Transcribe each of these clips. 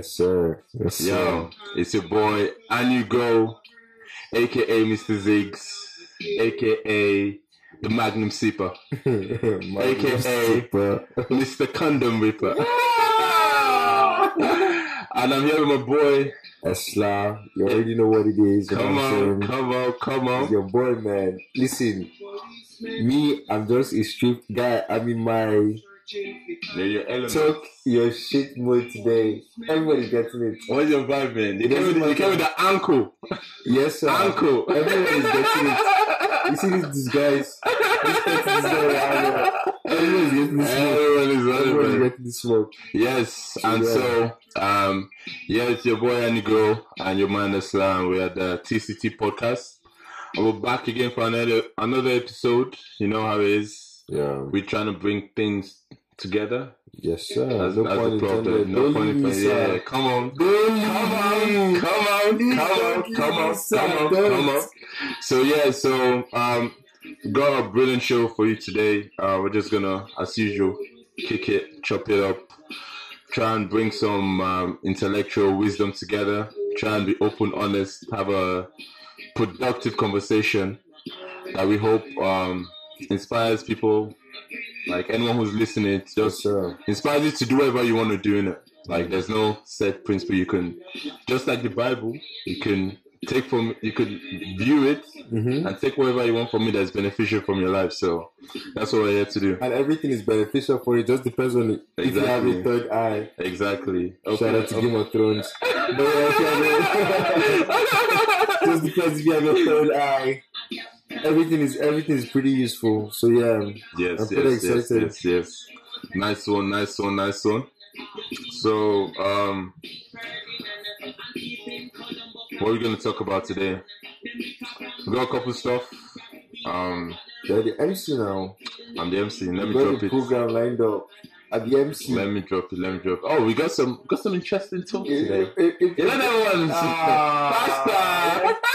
Yes, sir. Yes, sir. Yo, it's your boy Anugo, aka Mr. Ziggs, aka the Magnum Sipper, AKA. Mr. Condom Ripper. and I'm here with my boy. Esla, you already know what it is. Come on, come on, come It's on. your boy, man. Listen, me, I'm just a street guy. I'm in my They're your element. talk your shit mode today. Everybody's getting it. What's your vibe, man? You It came with, doesn't the- you came with the ankle. Yes, sir. Ankle. Everybody's getting it. You see this disguise? This person is. Everybody's getting this smoke. Everyone is getting this smoke. Yes, and Yeah. so um yeah, it's your boy Anigo and your man Islam. We're the TCT podcast. And we're back again for another another episode. You know how it is. Yeah. We're trying to bring things together. Yes, sir. That's, no that's point intended. No Don't me, intended. Yeah, come on. Don't Come on, come on, come on, come on, come on, come on. So yeah, so um, got a brilliant show for you today. Uh, we're just gonna, as usual, kick it, chop it up, try and bring some um, intellectual wisdom together. Try and be open, honest, have a productive conversation that we hope um, inspires people. Like anyone who's listening, just sir. inspires you to do whatever you want to do in it. Like there's no set principle. You can just like the Bible, you can take from you could view it Mm-hmm. and take whatever you want from it that's beneficial from your life. So that's what we're here to do. And everything is beneficial for you. Just depends on it. if you have a third eye. Exactly. Shout out to Game of Thrones. But if you have a- just depends if you have a third eye. Everything is everything is pretty useful. So yeah, Yes, I'm pretty yes, yes, excited. yes, yes. Nice one, nice one, nice one. So, um, what are we going to talk about today? We got a couple of stuff. Um, you're the MC now. I'm the MC. Let me drop the it. program lined up. At the MC. Let me drop it. Let me drop. It. Oh, we got some got some interesting talk today. If- if- if- You know that one? Ah.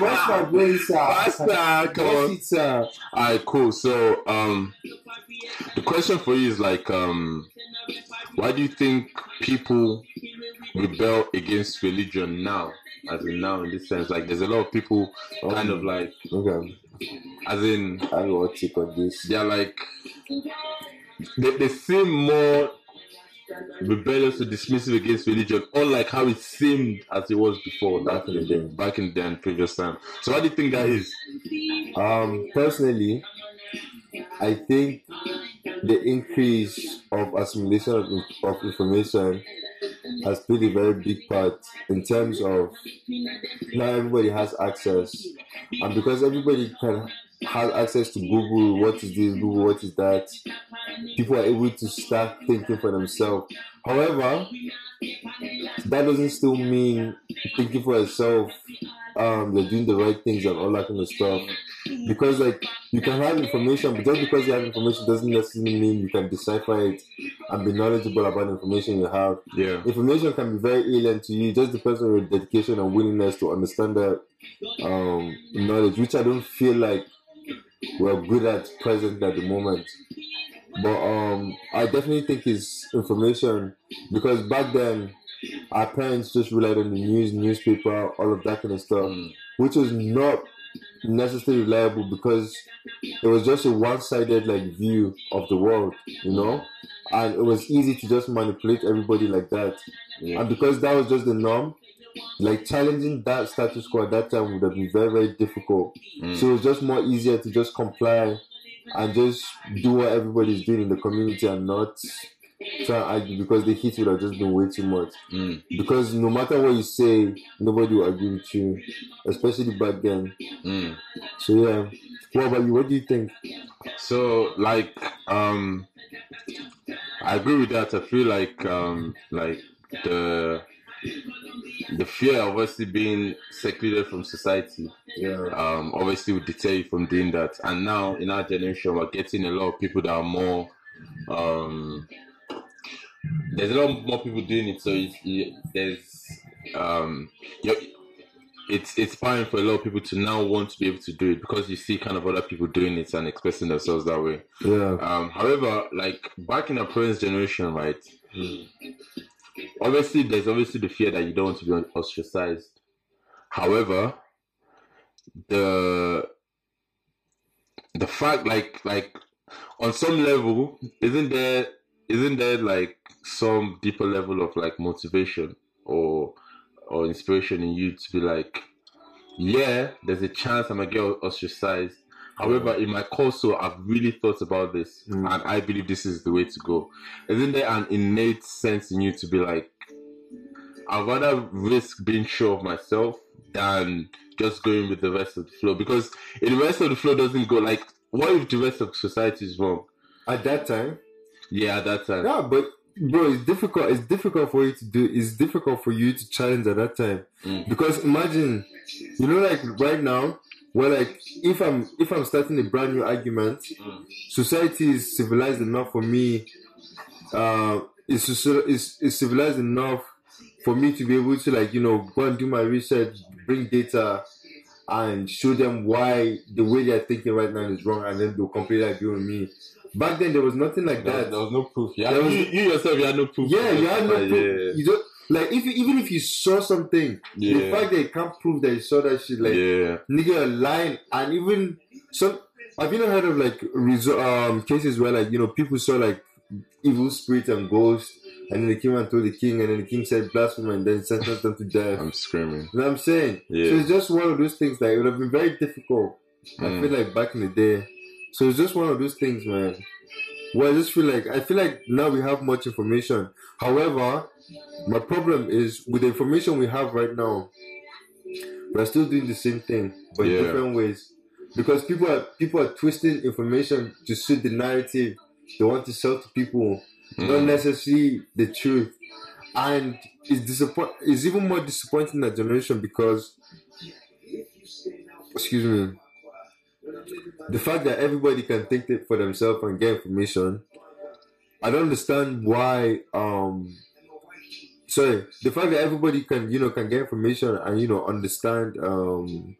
Bust my faster. Come on. All right, cool. So, um, the question for you is like, um, why do you think people rebel against religion now? As in now, in this sense, like, there's a lot of people kind of like, Okay, as in, I will take on this. they're like, they, they seem more rebellious or dismissive against religion, unlike how it seemed as it was before, Back in the day. back in the and previous time. So, why do you think that is? Um, personally, I think the increase of assimilation of, of information has played a very big part in terms of now everybody has access, and because everybody can has access to Google, what is this? Google, what is that? People are able to start thinking for themselves. However, that doesn't still mean thinking for yourself. Um, they're doing the right things and all that kind of stuff because like you can have information, but just because you have information doesn't necessarily mean you can decipher it and be knowledgeable about the information you have. Yeah. Information can be very alien to you. It just depends on your dedication and willingness to understand that um, knowledge, which I don't feel like we're good at present at the moment. But um, I definitely think it's information because back then our parents just relied on the news, newspaper, all of that kind of stuff Mm. which was not necessarily reliable because it was just a one-sided like view of the world, you know, and it was easy to just manipulate everybody like that. Yeah. And because that was just the norm, like challenging that status quo at that time would have been very very difficult. Mm. So it was just more easier to just comply and just do what everybody's doing in the community and not try and argue because the heat would have just been way too much Mm. because no matter what you say, nobody will agree with you, especially back then. Mm. So yeah, what about you? What do you think? So like um I agree with that. I feel like um like the the fear of obviously being secluded from society Yeah, um obviously would deter you from doing that. And now in our generation we're getting a lot of people that are more um there's a lot more people doing it so it's, you, there's um it's it's fine for a lot of people to now want to be able to do it because you see kind of other people doing it and expressing themselves that way. yeah, Um, however, like back in our parents' generation, right? Obviously there's obviously the fear that you don't want to be ostracized. However, the the fact like like on some level isn't there isn't there like some deeper level of like motivation or or inspiration in you to be like yeah there's a chance i'm gonna get ostracized however in my soul i've really thought about this Mm. and i believe this is the way to go isn't there an innate sense in you to be like i'd rather risk being sure of myself than just going with the rest of the flow because if the rest of the flow doesn't go like what if the rest of society is wrong At that time, yeah at that time yeah, but bro, it's difficult. It's difficult for you to do. It's difficult for you to challenge at that time Mm. because imagine, you know, like right now, where like if I'm if I'm starting a brand new argument, Mm. society is civilized enough for me. Uh, is is is civilized enough for me to be able to like you know go and do my research, bring data, and show them why the way they're thinking right now is wrong, and then they'll completely agree with me. Back then, there was nothing like There, that. there was no proof. Yeah, was- you, you yourself, you had no proof. Yeah, you had no Yeah, proof. You don't like if you, even if you saw something, the fact that you can't prove that you saw that shit, like yeah, nigga, lying, and even some. Have you not heard of like um cases where like you know people saw like evil spirits and ghosts, and then they came and told the king, and then the king said blasphemy, and then sentenced them to death. I'm screaming. You know what I'm saying? Yeah. So it's just one of those things that it would have been very difficult. I Mm. feel like back in the day. So it's just one of those things, man. Well, I just feel like I feel like now we have much information. However, my problem is with the information we have right now, we're still doing the same thing, but Yeah. in different ways. Because people are people are twisting information to suit the narrative they want to sell to people, not Mm. necessarily the truth. And it's disappoint. It's even more disappointing that generation because, excuse me, the fact that everybody can think it for themselves and get information. I don't understand why. Um, sorry, the fact that everybody can you know can get information and you know understand um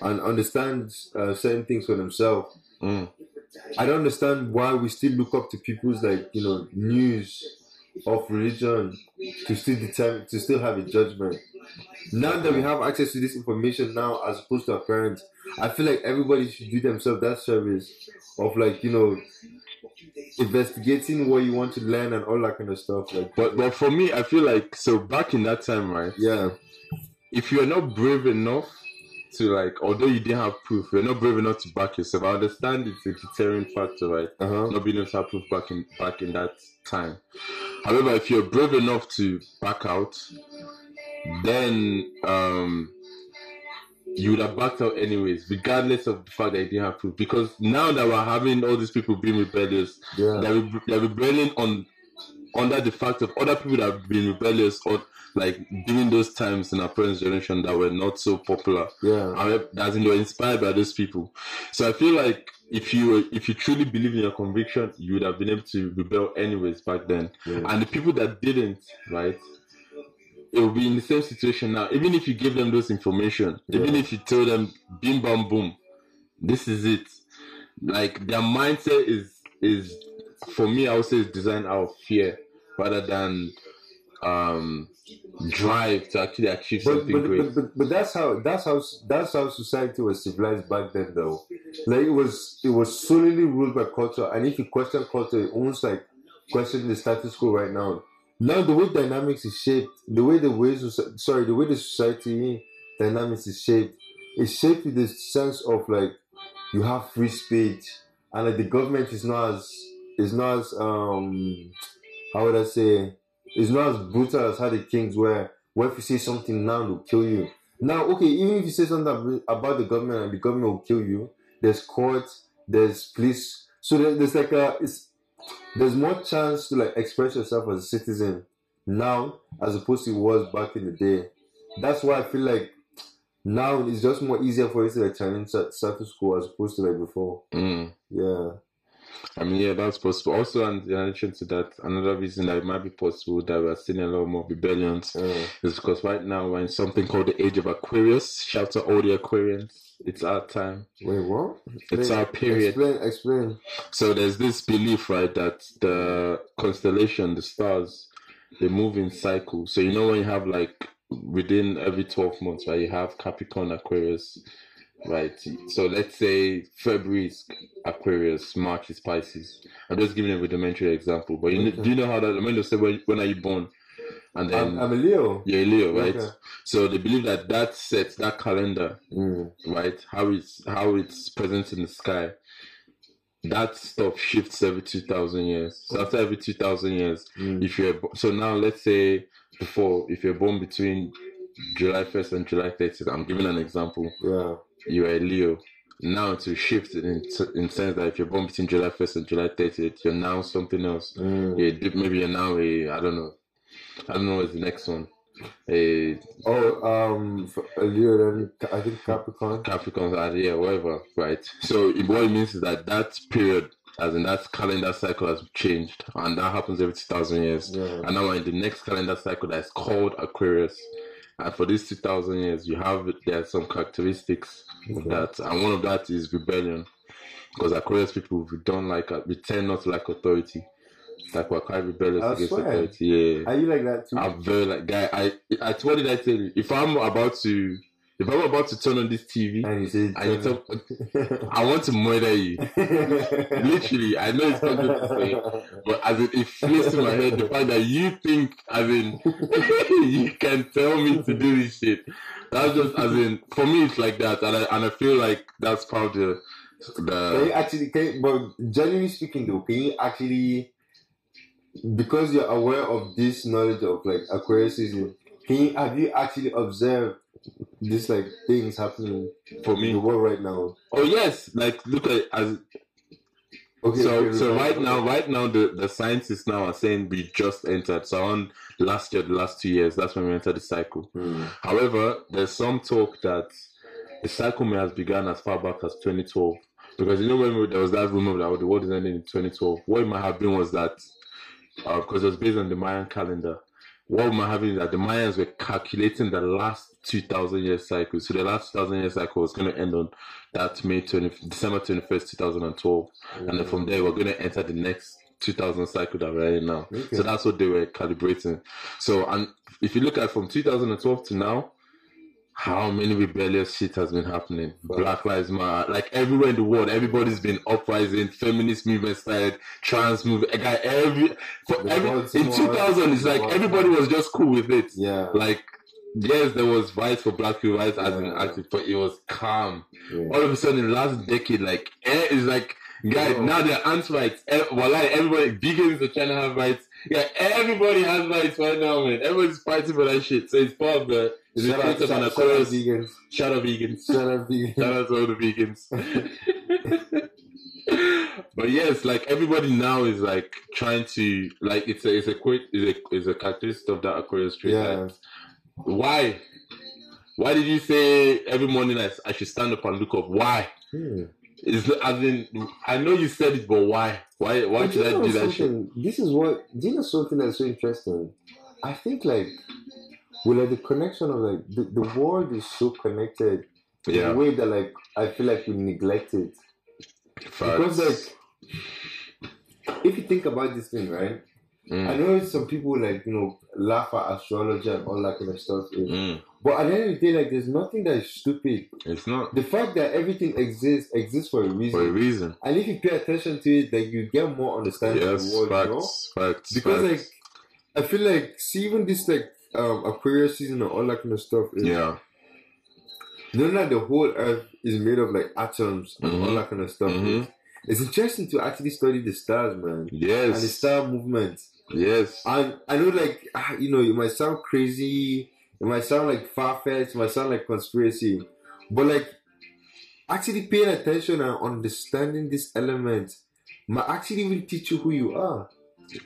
and understand uh, certain things for themselves. Mm. I don't understand why we still look up to people's like you know news of religion to still determine to still have a judgment. Now that we have access to this information now, as opposed to our parents, I feel like everybody should do themselves that service of like you know investigating what you want to learn and all that kind of stuff. Like, But but for me, I feel like so back in that time, right? yeah, If you're not brave enough to like, although you didn't have proof, you're not brave enough to back yourself. I understand it's a deterring factor, right? uh huh, Not being able to have proof back in back in that time. However, if you're brave enough to back out, then um you would have backed out anyways, regardless of the fact that you didn't have proof. Because now that we're having all these people being rebellious, yeah, they're, re- they're rebelling on under the fact of other people that have been rebellious or like during those times in our parents' generation that were not so popular. yeah, However, as in you're inspired by those people. So I feel like if you were- if you truly believe in your conviction, you would have been able to rebel anyways back then. yeah. And the people that didn't, right? It will be in the same situation now. Even if you give them those information, even if you tell them, "Bim bam boom, this is it." Like their mindset is is for me, I would say, is designed out of fear rather than um drive to actually achieve But, something but, great. but, but, but that's how that's how that's how society was civilized back then though like it was it was solely ruled by culture and if you question culture it almost like question the status quo right now now the way dynamics is shaped the way the way sorry the way the society dynamics is shaped is shaped with the sense of like you have free speech and like the government is not as is not as um how would I say it's not as brutal as how the kings were. Where if you say something now, they'll kill you. Now, okay, even if you say something about the government and the government will kill you, there's courts, there's police. So there's like a, it's, there's more chance to like express yourself as a citizen now as opposed to it was back in the day. That's why I feel like now it's just more easier for you to like challenge sta- status quo as opposed to like before. Mm. Yeah. I mean, yeah, that's possible. Also, and in addition to that, another reason that it might be possible that we're seeing a lot more rebellions Uh, is because right now we're in something called the age of Aquarius. Shout out all the Aquarians. It's our time. wait, what? It's our period. Explain, explain. So there's this belief, right, that the constellation, the stars, they move in cycles. So you know when you have like within every twelve months, right? You have Capricorn, Aquarius, right? So let's say February is Aquarius, March is Pisces. I'm just giving a rudimentary example, but you know, do you know how that? When they say when, when are you born, and then I'm, I'm a Leo. you're a Leo, right? Okay. So they believe that that sets that calendar Mm. right? How it's how it's present in the sky. That stuff shifts every two thousand years. So after every two thousand years, Mm. if you're so now let's say before if you're born between July first and July thirtieth, I'm giving an example. Yeah. You're a Leo. Now to shift in in sense that if you're born between July first and July thirtieth, you're now something else. Mm. Dip- maybe you're now a I don't know. I don't know what's the next one. A Oh, um, Leo, then I think Capricorn. Capricorns are yeah, whatever, right? So it- what it means is that that period, as in that calendar cycle, has changed, and that happens every two thousand years. Yeah. And now we're in the next calendar cycle that's called Aquarius. And for these two thousand years, you have there are some characteristics Okay. that, and one of that is rebellion, because Aquarius people we don't like uh, we tend not to like authority. Like we're quite rebellious I against swear. authority. Yeah. Are you like that too? I'm very like guy. I, I what did I tell you? If I'm about to if I'm about to turn on this TV and you say, and you talk, I want to murder you. Literally, I know it's not good to say, but as it, flies to my head the fact that you think as in you can tell me to do this shit. That's just as in for me it's like that, and I and I feel like that's part of the Can you actually, can you, but generally speaking, though, can you actually, because you're aware of this knowledge of like Aquarius season, can you have you actually observed this like things happening for in the world right now? Oh yes, like look at as Okay. so okay, so right now right now the the scientists now are saying we just entered. So on last year the last two years that's when we entered the cycle. Hmm. however there's some talk that the cycle may have begun as far back as 2012 because you know when we- there was that rumor that oh, the world is ending in 2012 what it might have been was that uh, because it was based on the Mayan calendar. What might have been that the Mayans were calculating the last 2000 year cycle so the last 2000 year cycle was going to end on that May 20 December 21st 2012 and then from there we're going to enter the next 2000 cycle that we're in now. Okay. So that's what they were calibrating. So and if you look at from 2012 to now, how many rebellious shit has been happening? Black Lives Matter, like everywhere in the world, everybody's been uprising. Feminist movement started, trans movement. Guy, every for every in 2000, it's like everybody was just cool with it. Yeah. Like yes, there was rights for black people, rights as an active, but it was calm all of a sudden in the last decade, like eh, it's like guys now they're anti-rights. Eh, well, like everybody vegans are trying to have rights. Yeah, everybody has rights right now, man. Everybody's fighting for that shit. So it's part of the it's Shout out, case of shout, shout out vegans. Shout out vegans. Shout out vegans. Shout out to all the vegans. but yes, like everybody now is like trying to like it's a it's a quick is a is a characteristic of that Aquarius trait. Yeah. Like, why? Why did you say every morning I, I should stand up and look up? Why? Hmm. Is as in I know you said it, but why? Why? Why But should you I do that shit? This is what do you know something that's so interesting? I think like with like the connection of like the, the world is so connected in Yeah, a way that like I feel like we neglect it. Because like if you think about this thing, right? I Mm, know some people like, you know, laugh at astrology and all that kind of stuff. mm. But at the end of the day, like there's nothing that is stupid. It's not The fact that everything exists exists for a reason. for a reason. And if you pay attention to it, like you get more understanding of Yes, the world, you know? facts, facts. because facts. like I feel like see even this like um Aquarius season and all that kind of stuff is yeah, knowing that the whole earth is made of like atoms and all Mhm. that kind of stuff. Mhm. It's interesting to actually study the stars, man. Yes. And the star movement. Yes. And I know like ah, you know, it might sound crazy, it might sound like far fetched, it might sound like conspiracy. But like actually paying attention and understanding this element might actually really teach you who you are.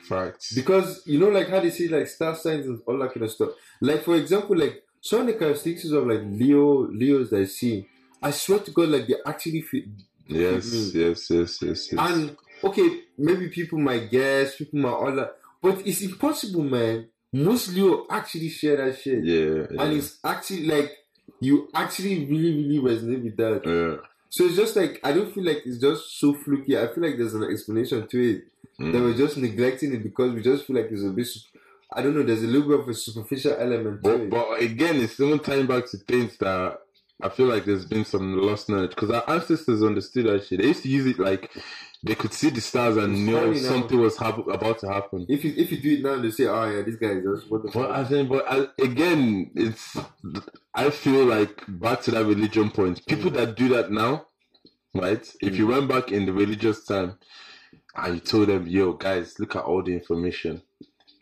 Facts. Because you know, like how they say like star signs and all that kind of stuff. Like for example, like some of the characteristics of like Leo Leos that I see, I swear to God, like they actually fit. Yes, yes, yes, yes, yes. And okay, maybe people might guess, people might all that, but it's impossible, man. Most Leo actually share that shit, yeah, yeah, and it's actually like you actually really, really resonate with that. yeah. So it's just like I don't feel like it's just so fluky. I feel like there's an explanation to it that Mm. we're just neglecting it because we just feel like it's a bit. I don't know. There's a little bit of a superficial element to But, it. but again, it's still tying back to things that I feel like there's been some lost knowledge because our ancestors understood that shit. They used to use it like they could see the stars and It's know funny now. something was hap- about to happen. if you if you do it now, they say, "Oh yeah, this guy is just what the But I think, but I, again, it's I feel like back to that religion point. People mm. that do that now, right? If you mm. went back in the religious time and you told them, "Yo, guys, look at all the information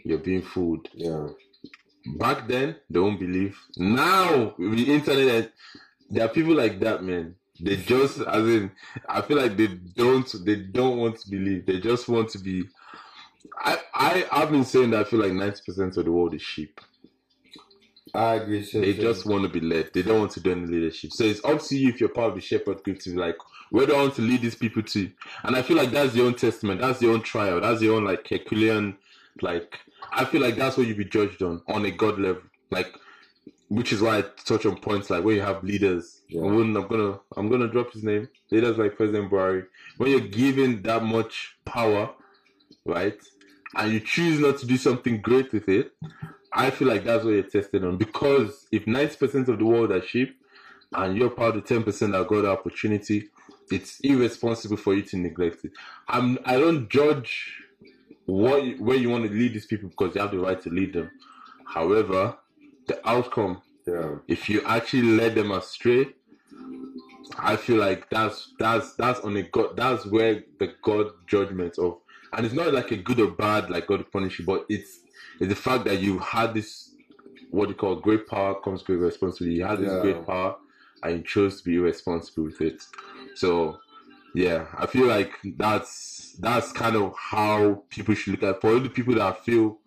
you're being fooled," Yeah, back then they won't believe. Now with the internet, there are people like that, man. They just, as in, I feel like they don't, they don't want to believe. They just want to be. I, I, I've been saying that I feel like ninety percent of the world is sheep. I agree. They just want to be led. They don't want to do any leadership. So it's up to you if you're part of the shepherd group to be like, where do I want to lead these people to? And I feel like that's your own testament. That's your own trial. That's your own like Herculean, like I feel like that's what you be judged on on a God level. Like, which is why I touch on points like where you have leaders. Yeah. I'm gonna I'm gonna drop his name. Leaders like President Buhari. When you're given that much power, right, and you choose not to do something great with it, I feel like that's what you're tested on. Because if 90% of the world are sheep and you're part of the 10% that got the opportunity, it's irresponsible for you to neglect it. I'm, I don't judge what where you want to lead these people because you have the right to lead them. However, the outcome, Yeah, if you actually led them astray, I feel like that's that's that's on a God. That's where the God judgment of, and it's not like a good or bad, like God punish you, but it's it's the fact that you had this what you call great power comes great responsibility. You had this Yeah. great power, and you chose to be irresponsible with it. So, yeah, I feel like that's that's kind of how people should look at. For all the people that feel,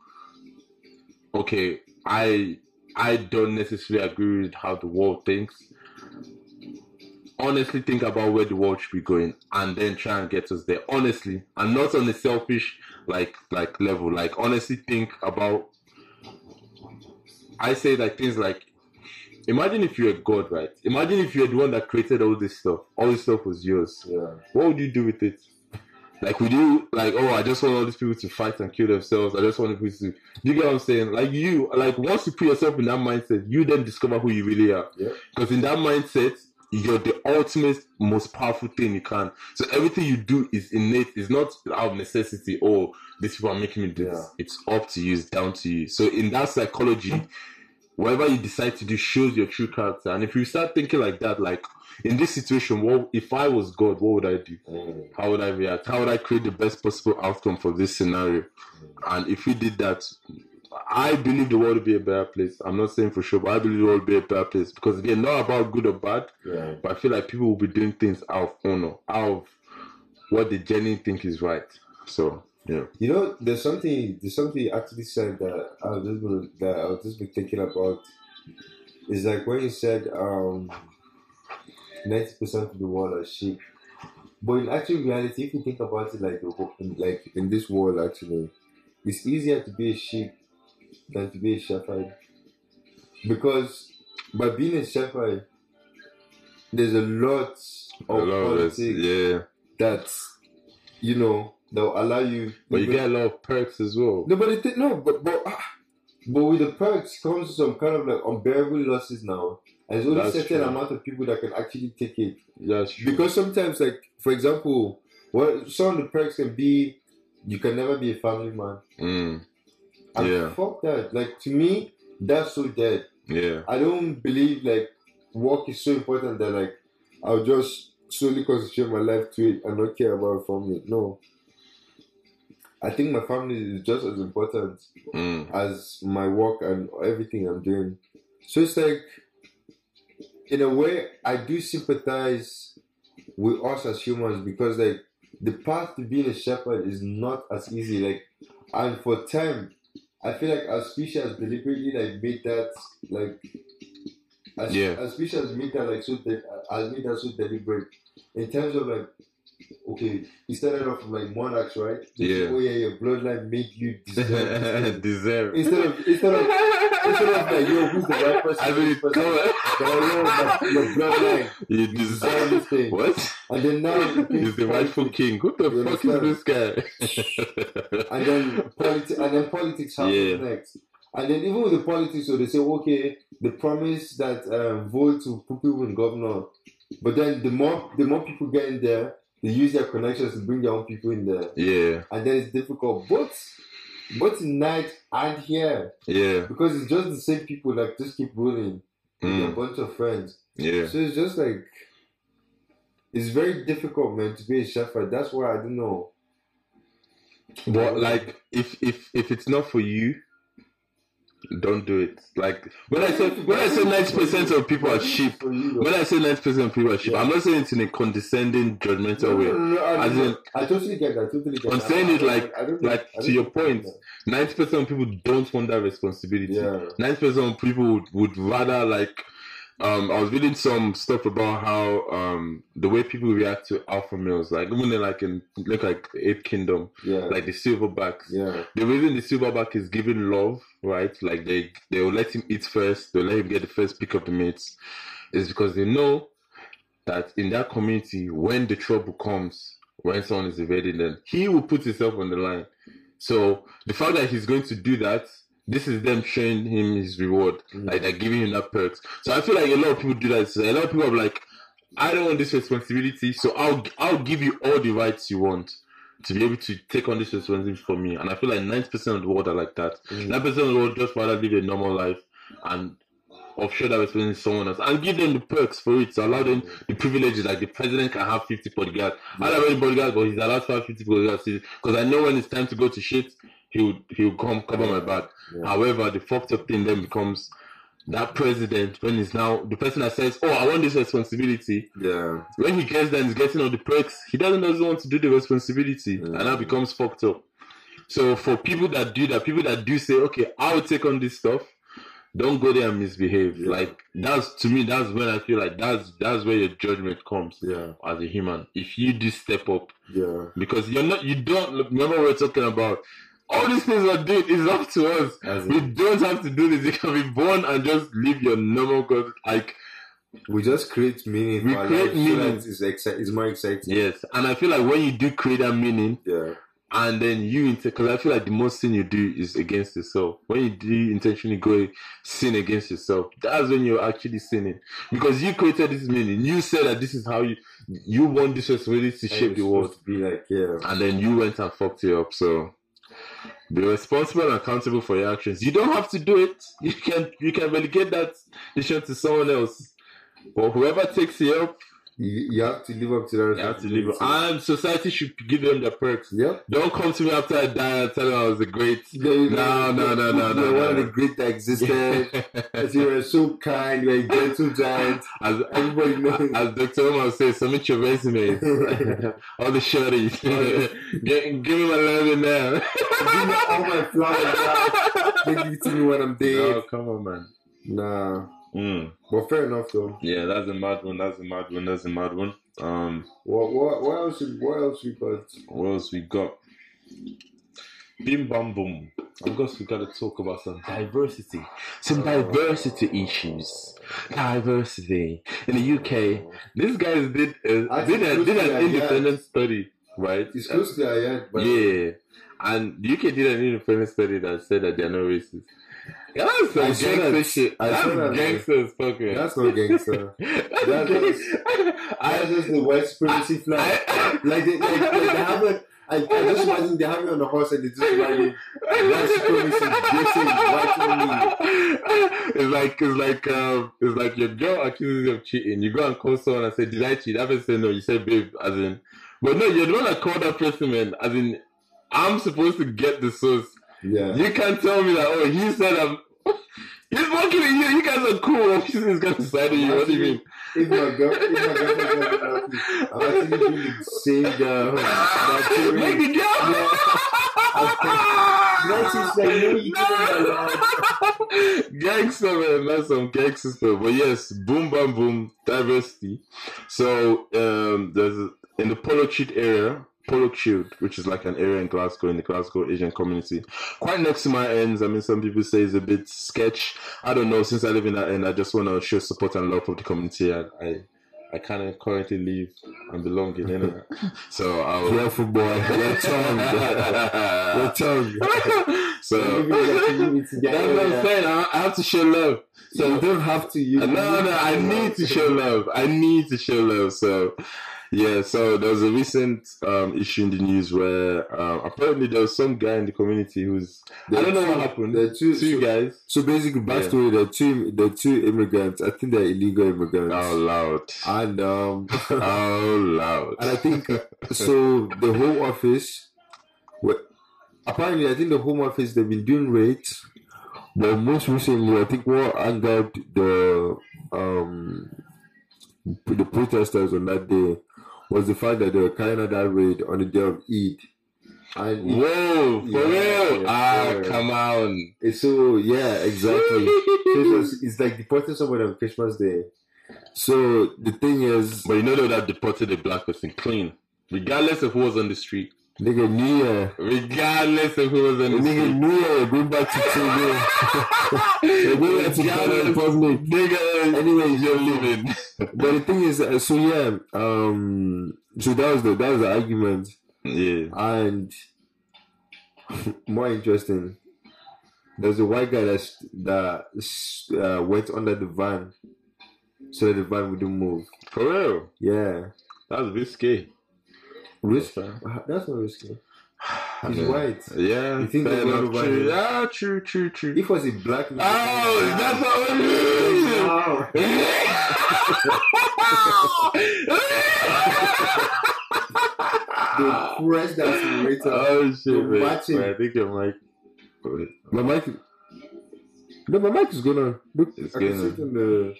okay, I I don't necessarily agree with how the world thinks. Honestly, think about where the world should be going, and then try and get us there. Honestly, and not on a selfish like like level. Like honestly, think about. I say like things like, imagine if you're a god, right? Imagine if you're the one that created all this stuff. All this stuff was yours. yeah, What would you do with it? Like, would you like? Oh, I just want all these people to fight and kill themselves. I just want people to. You get what I'm saying? Like you, like once you put yourself in that mindset, you then discover who you really are. yeah. Because in that mindset, you're the ultimate, most powerful thing you can. So everything you do is innate. It's not out of necessity. Oh, these people are making me do this. Yeah. It's up to you. It's down to you. So in that psychology, whatever you decide to do shows your true character. And if you start thinking like that, like in this situation, what if I was God, what would I do? Mm. How would I react? How would I create the best possible outcome for this scenario? And if we did that, I believe the world would be a better place. I'm not saying for sure, but I believe the world would be a better place because again, not about good or bad, Yeah, but I feel like people will be doing things out of honor, out of what they genuinely think is right. So yeah, you know, there's something. There's something you actually said that I was just gonna, that I was just been thinking about. Is like when you said um, ninety percent of the world are sheep, but in actual reality, if you think about it, like in, like in this world, actually, it's easier to be a sheep than to be a shepherd, because by being a shepherd, there's a lot a of lot politics us, yeah, that you know that will allow you. but you get a lot of perks as well. no, but it no, but but ah, but with the perks comes some kind of like unbearable losses now, there's only That's certain true. amount of people that can actually take it. That's true. Because sometimes, like for example, what some of the perks can be, you can never be a family man. Mm, And Yeah. fuck that. Like to me, that's so dead. yeah, I don't believe like work is so important that like I'll just solely concentrate my life to it and not care about family. No. I think my family is just as important mm, as my work and everything I'm doing. So it's like, in a way, I do sympathize with us as humans because, like, the path to being a shepherd is not as easy. Like, and for time, I feel like our species has deliberately like made that like, as, Yeah. our species has made that like so de- has made that so deliberate in terms of like. Okay, it started off like monarchs, right? They say, Yeah. oh yeah, your bloodline made you deserve this thing." deserve. Instead of instead of instead of like yo, who's the right person? I for mean, person? come on. But I know your bloodline You deserve this thing. what? And then now He's the rightful king. Who the You fuck is this guy? and then politics, and then politics happens Yeah. next. And then even with the politics, so they say, okay, they promise that um, vote to put people in governor, but then the more the more people get in there, they use their connections to bring their own people in there, yeah, and then it's difficult. But but tonight and here yeah, because it's just the same people like just keep ruling with a mm, bunch of friends. yeah. So it's just like it's very difficult, man, to be a shepherd. That's why I don't know. But like, if if if it's not for you, don't do it. Like when I say when I say ninety percent of people are sheep. For you, though. When I say ninety percent of people are sheep, Yeah. I'm not saying it in a condescending, judgmental No, no, way. no, no, I, in- I totally get that. I totally get I'm that. saying it like- I don't- like, to your point. Ninety percent of people don't want that responsibility. Yeah. Ninety percent of people would, would rather like. Um, I was reading some stuff about how um the way people react to alpha males, like even in like in look like Ape Kingdom, Yeah. like the silverbacks. yeah. The reason the silverback is giving love, right? Like they they will let him eat first, they'll let him get the first pick of the mates, is because they know that in that community, when the trouble comes, when someone is invading them, he will put himself on the line. So the fact that he's going to do that, this is them showing him his reward. Mm. Like they're giving him that perks. So I feel like a lot of people do that. So a lot of people are like, I don't want this responsibility, so I'll I'll give you all the rights you want to be able to take on this responsibility for me. And I feel like ninety percent of the world are like that. Mm. Nine percent of the world just rather live a normal life and offshore that responsibility to someone else and give them the perks for it to allow them the privileges. Like the president can have fifty bodyguards. I don't have any bodyguards, but he's allowed to have fifty bodyguards because I know when it's time to go to shit, he would he will come cover my back. Yeah. However, the fucked up thing then becomes that president when he's now the person that says, "Oh, I want this responsibility." Yeah. When he gets there and he's getting all the perks, he doesn't doesn't want to do the responsibility, Mm. and that becomes fucked up. So for people that do that, people that do say, "Okay, I'll take on this stuff," don't go there and misbehave. Yeah. Like that's to me, that's when I feel like that's that's where your judgment comes Yeah. as a human. If you do step up, Yeah. because you're not, you don't remember what we're talking about. All these things are doing is up to us. We in, don't have to do this. You can be born and just live your normal God. Like we just create meaning. We create meaning. It's, exci- it's more exciting. yes, and I feel like when you do create that meaning, Yeah. and then you because I feel like the most sin you do is against yourself. When you do intentionally go sin against yourself, that's when you're actually sinning because you created this meaning. You said that this is how you you want this responsibility to shape the world, to be like, yeah. and then you went and fucked it up. So. Be responsible and accountable for your actions. You don't have to do it. You can you can relegate that decision to someone else. But whoever takes it up, You, you have to live up to that. you have to live. responsibility. And society should give them the perks. Yep. Don't come to me after I die and tell them I was a great. No, No, no, no, no, no, one of the great that existed. As you were so kind, you were a gentle giant. as, Everybody knows. as Dr. Umar says, submit your resume. All the shorties. give, give me my loving now. Give me all my flowers. Don't give it to me when I'm dead. oh, come on, man. Nah. Mm. But fair enough though. Yeah, that's a mad one. That's a mad one. That's a mad one. Um, What what what else what else we got? what else we got? Bim bam boom. I guess we gotta talk about some diversity. Some diversity issues. Diversity. In the UK, these guys did uh, I did, a, did an independent study, right? It's close to yeah. Yeah. And the UK did an independent study that said that they're not racist. Yeah, that's some I gangster shit. I saw gangster as fuck, that's not gangster. That's That's gangster. That's just the white supremacy flag. Like they, like, like they have it. I, I just imagine they have it on the horse and they just riding. White supremacy, is white only. it's like it's like um it's like your girl accuses you of cheating. You go and call someone and say, "Did I cheat?" That person say no. You say, "Babe," as in, but no, you're the one that called that person, man. As in, I'm supposed to get the source. Yeah. You can't tell me that. Oh, he said I'm. He's working with you. You guys are cool. He's gonna side with you. What do you mean? If my girl, if my girlfriend I'm actually doing the same girl. Make the That's just like, no, you gangster man, that's some gangster stuff. But yes, boom, bam, boom, diversity. So um, there's in the polo cheat area, Pollokshields, which is like an area in Glasgow in the Glasgow Asian community. Quite next to my ends. I mean, some people say it's a bit sketch. I don't know. Since I live in that end, I just want to show support and love of the community. I, I, I kind of currently live and belong in it. So I'll. Careful, boy. Your tongue. Your tongue. So Maybe like you need to get that's what I'm saying. I, I have to show love. So you don't have to. You no, no, I need to show love. I need to show love. So, yeah. So there was a recent um, issue in the news where um, apparently there was some guy in the community who's I don't know what happened. There are two, Two so, guys. so basically, backstory: there are two, there are two immigrants. I think they're illegal immigrants, Oh, loud. and um, Oh, loud. and I think so. The whole Office, apparently, I think the Home Office they've been doing raids, but most recently, I think what angered the um the protesters on that day was the fact that they were carrying out that raid on the day of Eid. And Whoa, for Yeah, real? yeah, ah, yeah. come on. it's so yeah, exactly. So it's like deporting somebody on Christmas Day. So the thing is, But you know they would have deported a black person clean, regardless of who was on the street. Nigga, New Year, Regardless of who was on the nigga, street. New Year, going back to Togo. They're back to Ghana Republic. Nigga, Anyway, you're living. But the thing is, uh, so yeah, um, so that was the that was the argument, yeah. and more interesting. There's a white guy that's, that uh, went under the van so that the van wouldn't move. For real. Yeah, That was risky. Fair. That's not risky. He's Yeah. white. Yeah. You think fair the world enough. over True. Yeah, true, true, true. If it was a black man, Oh, that's what it is. the press the accelerator. Oh shit, man. watching. Wait, I think your mic. Wait. My mic. No, my mic is gonna. Look, It's I can going see it in the.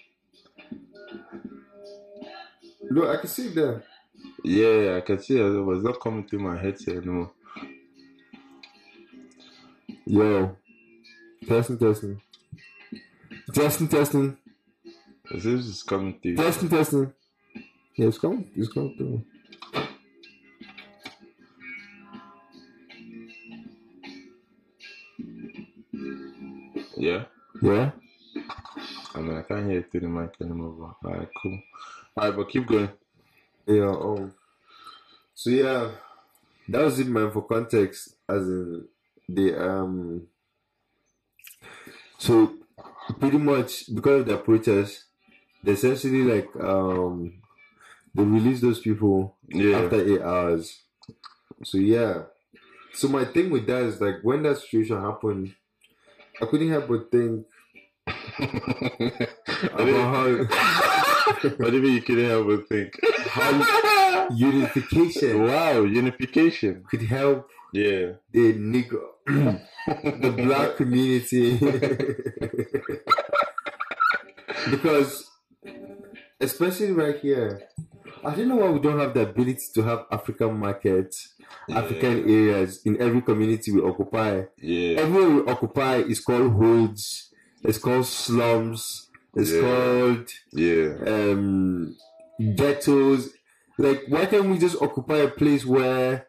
Look, I can see it there. Yeah, I can see it. Was not coming through my headset anymore. Yo, testing, testing, testing, testing, As if it's coming through. testing, testing. Yeah, it's coming. It's coming through. Yeah. Yeah. I mean, I can't hear it through the mic anymore. But alright, cool. Alright, but keep going. Yeah. Um. So yeah, that was it, man. For context, as in the um. So pretty much because of the protest, they essentially like um, they released those people Yeah. after eight hours. So yeah. So my thing with that is like when that situation happened, I couldn't help but think about how what do you mean you couldn't help but think? Unification wow, unification. could help Yeah. the nigga, the black community, because especially right here, I don't know why we don't have the ability to have African markets, African areas in every community we occupy. Yeah. Everywhere we occupy is called hoods, it's called slums, it's Yeah. called Yeah. um, ghettos. Like, why can't we just occupy a place where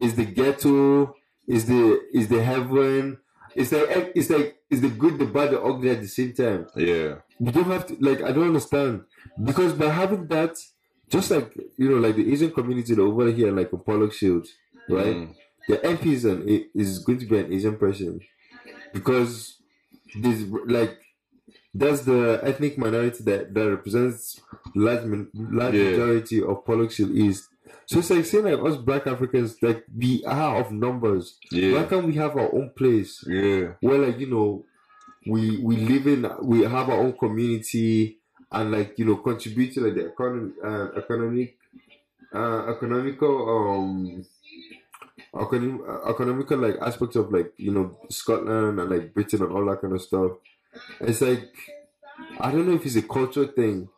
is the ghetto, is the is the heaven? It's like it's like it's the good, the bad, the ugly at the same time. Yeah. You don't have to like I don't understand because by having that, just like you know, like the Asian community over here, like a Pollokshields, right? Mm. the MP is an is going to be an Asian person because this like that's the ethnic minority that that represents large large Yeah. majority of Pollokshields East. So it's like saying like us black Africans like we are of numbers. Yeah. Why can't we have our own place Yeah. where like you know we we live in we have our own community and like you know contribute to like the economic uh, economic uh, economical um economic, economical like aspects of like you know Scotland and like Britain and all that kind of stuff. It's like I don't know if it's a cultural thing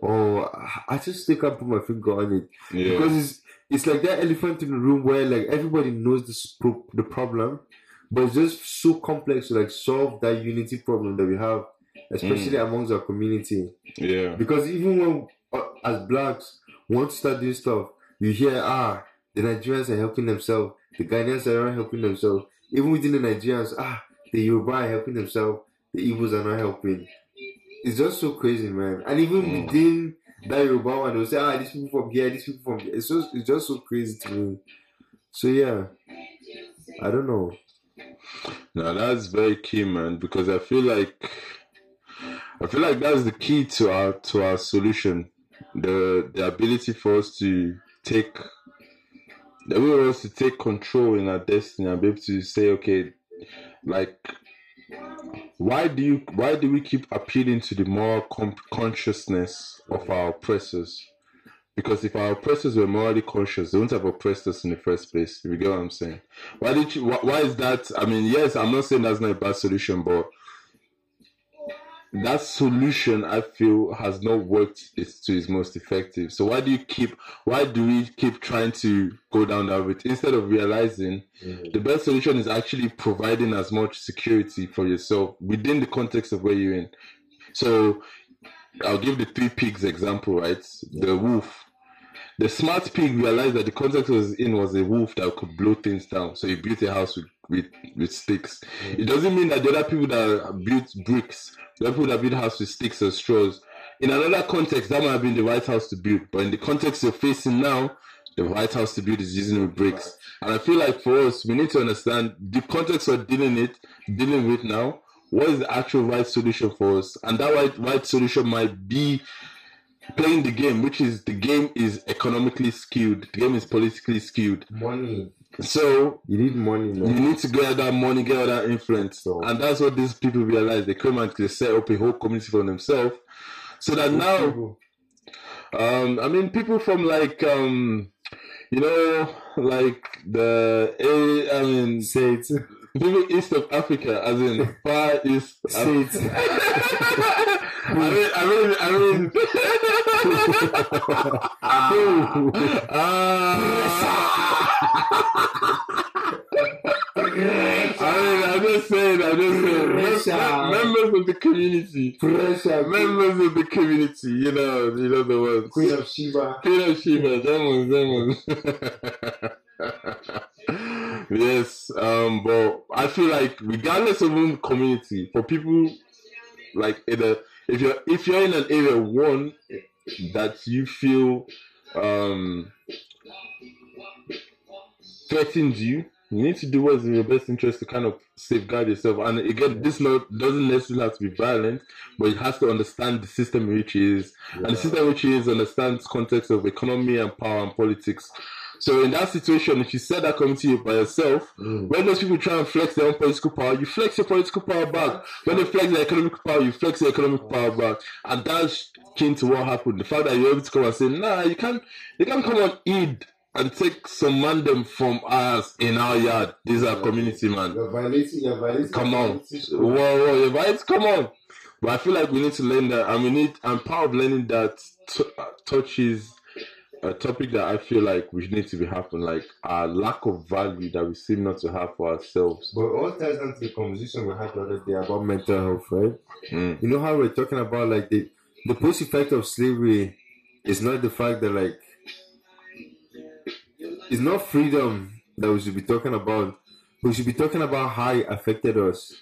or I just still can't put my finger on it Yeah. because it's it's like that elephant in the room where like everybody knows this pro- the problem, but it's just so complex to like solve that unity problem that we have, especially amongst our community. Yeah. Because even when uh, as blacks want to start doing stuff, you hear ah the Nigerians are helping themselves, the Ghanaians are not helping themselves. Even within the Nigerians, ah, the Yoruba are helping themselves, the Igbos are not helping. It's just so crazy, man. And even Mm. within that Yoruba one, they'll say, ah, these people from here, these people from here. It's just, it's just so crazy to me. So yeah, I don't know. Now, that's very key, man, because I feel like I feel like that's the key to our to our solution. The the ability for us to take the ability for us to take control in our destiny and be able to say, okay, like why do you why do we keep appealing to the moral consciousness of our oppressors? Because if our oppressors were morally conscious, they wouldn't have oppressed us in the first place. You get what I'm saying? Why did you? Why, why is that? I mean, yes, I'm not saying that's not a bad solution, but that solution I feel has not worked its, to its most effective. So why do you keep? Why do we keep trying to go down that route instead of realizing mm-hmm. the best solution is actually providing as much security for yourself within the context of where you're in. So I'll give the three pigs example, right? The wolf. The smart pig realized that the context it was in was a wolf that could blow things down. So he built a house with, with, with sticks. It doesn't mean that the other people that built bricks, the people that built house with sticks and straws, in another context, that might have been the right house to build. But in the context you're facing now, the right house to build is using with bricks. And I feel like for us, we need to understand the context we're dealing it, dealing with now. What is the actual right solution for us? And that right, right solution might be playing the game, which is the game is economically skewed. The game is politically skewed. Money. So You need money, you need to get that money, get that influence. So- and that's what these people realize. They come and they set up a whole community for themselves. So that now People. um, I mean, people from like, um, you know, like the, eh, I mean, Say it. people east of Africa, as in far east. Say it. I mean, I mean, I mean. I mean, I'm just saying, I'm just saying, members of the community, Pressure. members of the community, you know, you know the ones. Queen of Sheba. Queen of Sheba, them ones, them ones. yes, um, but I feel like regardless of whom community, for people like in a, if you're if you're in an area one that you feel um threatens you, you need to do what's in your best interest to kind of safeguard yourself. And again, this not doesn't necessarily have to be violent, but it has to understand the system which is. And the system which is understands context of economy and power and politics. So in that situation, if you set that community by yourself, Mm. when those people try and flex their own political power, you flex your political power back. When they flex their economic power, you flex your economic power back. And that's kin to what happened. The fact that you're able to come and say, nah, you can't you can't come on Eid and take some mandem from us in our yard. These are community man. You're violating, you're violating. Come on. Whoa, whoa, your vibes, come on. But I feel like we need to learn that, and we need, and part of learning that t- touches a topic that I feel like we need to be having, like our lack of value that we seem not to have for ourselves. But all ties down to the conversation we had the other day about mental health, right? Mm. You know how we're talking about like the the post effect of slavery is not the fact that like it's not freedom that we should be talking about. We should be talking about how it affected us.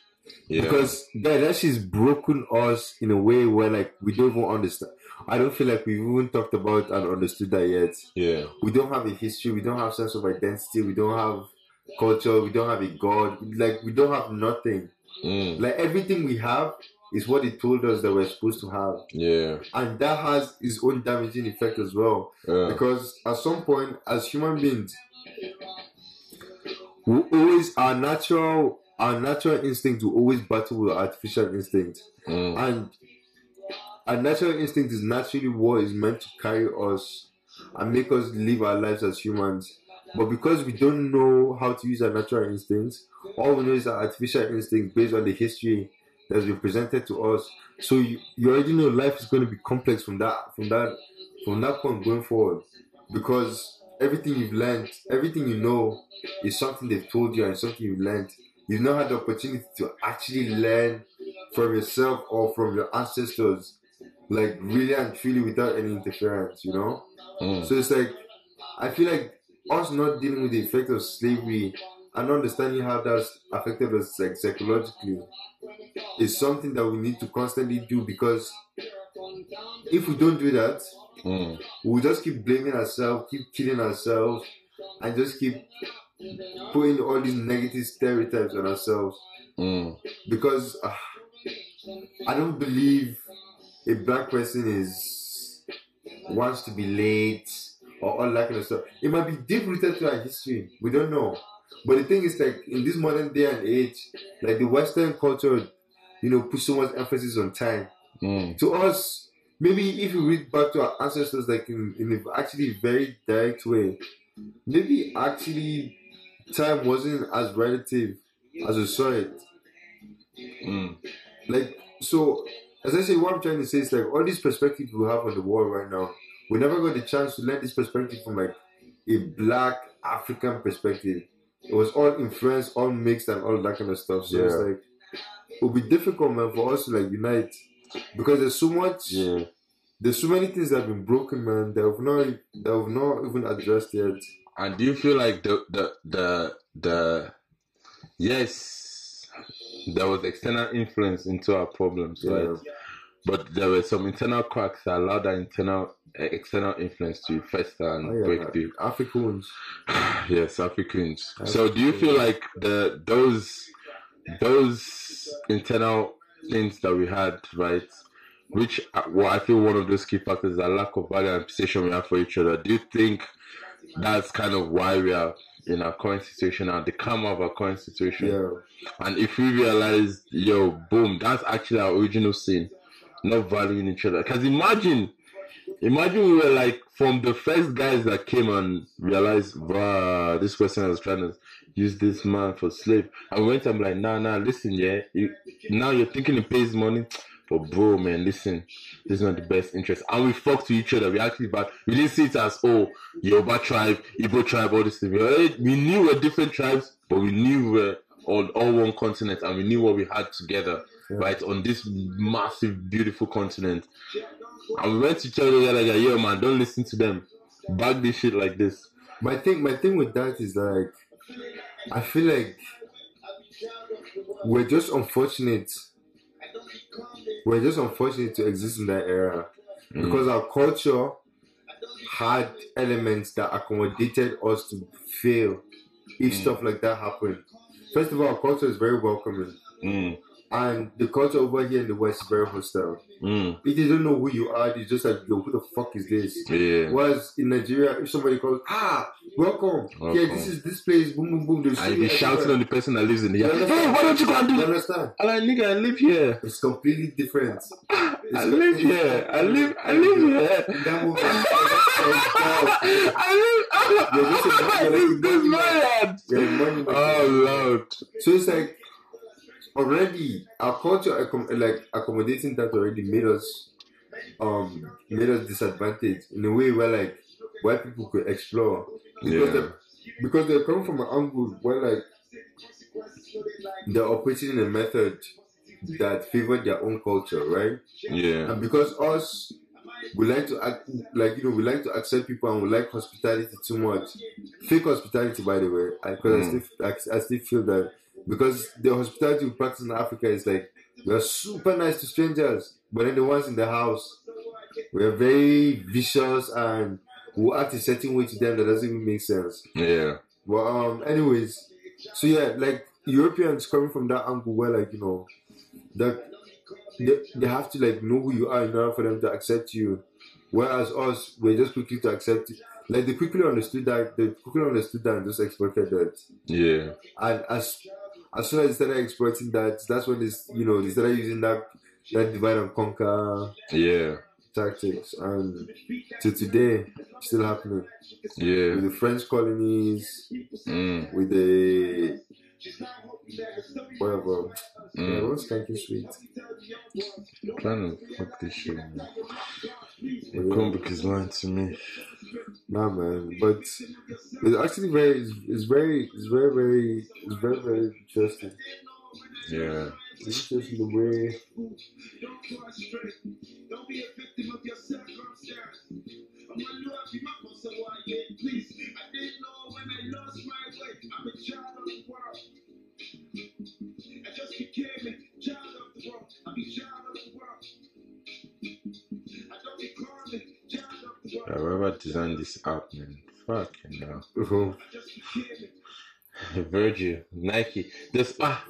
Yeah. Because that that shit's broken us in a way where like we don't even understand. I don't feel like we've even talked about and understood that yet. yeah. We don't have a history, we don't have sense of identity, we don't have culture, we don't have a god, like we don't have nothing. Mm. Like everything we have is what it told us that we're supposed to have. Yeah. And that has its own damaging effect as well. Yeah. Because at some point, as human beings, we always our natural our natural instinct will always battle with artificial instinct. Mm. And our natural instinct is naturally what is meant to carry us and make us live our lives as humans. But because we don't know how to use our natural instincts, all we know is our artificial instinct based on the history that's been presented to us. So you, you already know life is going to be complex from that from that from that point going forward. Because everything you've learned, everything you know is something they've told you and something you've learned. You've not had the opportunity to actually learn from yourself or from your ancestors, like really and truly without any interference, you know? Mm. So it's like, I feel like us not dealing with the effect of slavery and understanding how that's affected us like psychologically is something that we need to constantly do because if we don't do that, Mm. we'll just keep blaming ourselves, keep killing ourselves, and just keep putting all these negative stereotypes on ourselves. Mm. Because ah, I don't believe a black person is wants to be late or all that kind of stuff. It might be deep rooted to our history. We don't know. But the thing is, like in this modern day and age, like the Western culture, you know, puts so much emphasis on time. Mm. To us, maybe if you read back to our ancestors, like in, in a actually very direct way, maybe actually time wasn't as relative as we saw it. Mm. Like, so essentially, what I'm trying to say is like all these perspectives we have on the world right now, we never got the chance to learn this perspective from like a black African perspective. It was all influenced, all mixed, and all that kind of stuff. So it's like it would be difficult, man, for us to like unite because there's so much, Yeah. there's so many things that have been broken, man. That have not, that have not even addressed yet. And do you feel like the the the the yes, there was external influence into our problems, Yeah. right? But there were some internal cracks that allowed that internal uh, external influence to fester and Oh, yeah, break through. Africans. Yes, Africans. So do you feel like the those those internal things that we had, right? Which uh, well, I feel one of those key factors is a lack of value and appreciation we have for each other. Do you think that's kind of why we are in our current situation and the karma of our current situation? Yeah. And if we realize, yo, boom, that's actually our original sin, not valuing each other. Because imagine, imagine we were like from the first guys that came and realized, wow, this person was trying to use this man for slave. And we went and like, nah, nah, listen, yeah, you, now you're thinking he pays money. But bro, man, listen, this is not the best interest. And we fuck to each other. We actually, but we didn't see it as, oh, Yoruba tribe, Igbo tribe, all this thing. We, we knew we're different tribes, but we knew we we're on all one continent and we knew what we had together, Yeah. right, on this massive, beautiful continent. And we went to tell the other guy, yo, man, don't listen to them. Back this shit like this. My thing, my thing with that is like, I feel like we're just unfortunate. We're just unfortunate to exist in that era Mm. because our culture had elements that accommodated us to fail if Mm. stuff like that happened. First of all, our culture is very welcoming, Mm, and the culture over here in the West is very hostile. mm, If they don't know who you are, they just like, yo, who the fuck is this? yeah. Whereas in Nigeria, if somebody calls, ah, welcome, yeah, this is this place, boom, boom, boom, they'll be shouting on the person that lives in here. Hey, why don't you go and do that? understand? I'm like, nigga, I live here. It's completely different. I live here. I live. I live here. That movie, I live. You're just a- this you're this like- man. yeah, money, Oh lord. So it's like already our culture like accommodating that already made us um made us disadvantaged in a way where like white people could explore because Yeah. they're, because they're coming from an angle where like they're operating in a method that favored their own culture, right? Yeah. And because us we like to act like you know we like to accept people and we like hospitality too much fake hospitality by the way because I, Mm. still I, I still feel that because the hospitality we practice in africa is like we are super nice to strangers but then the ones in the house we are very vicious and we act a certain way to them that doesn't even make sense Yeah. well um anyways so yeah like europeans coming from that angle where like you know that they, they have to like know who you are in order for them to accept you whereas us we're just quickly to accept it like they quickly understood that they quickly understood that and just exploited that Yeah. and as as soon as they started exploiting that that's when this you know they started using that that divide and conquer Yeah. tactics and to today still happening Yeah. with the french colonies Mm. with the whatever yeah, Mm. what's skanky sweet Trying to fuck this shit. Man. Yeah. The comic is lying to me. Nah, man, but it's actually very, it's, it's very, it's very, very, it's very, very interesting. Yeah. It's interesting the way. Designed this app, man. Fucking hell. Virgil, Nike, this ah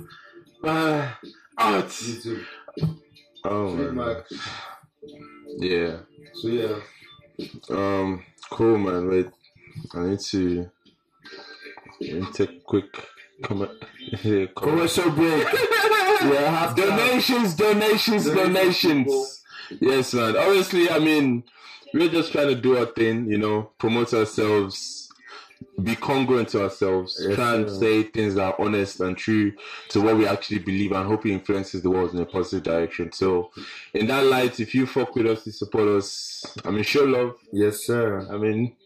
ah art. YouTube. Oh man. Yeah. So yeah. Um. Cool, man. Wait. I need to. Let me take a quick comment. Yeah. Commercial break. yeah, half Donations, donations, Donations, donations. Yes, man. Obviously, I mean, we're just trying to do our thing, you know, promote ourselves, be congruent to ourselves, Yes, try and sir. say things that are honest and true to what we actually believe, and hope it influences the world in a positive direction. So, in that light, if you fuck with us, you support us. I mean, show love. Yes, sir. I mean,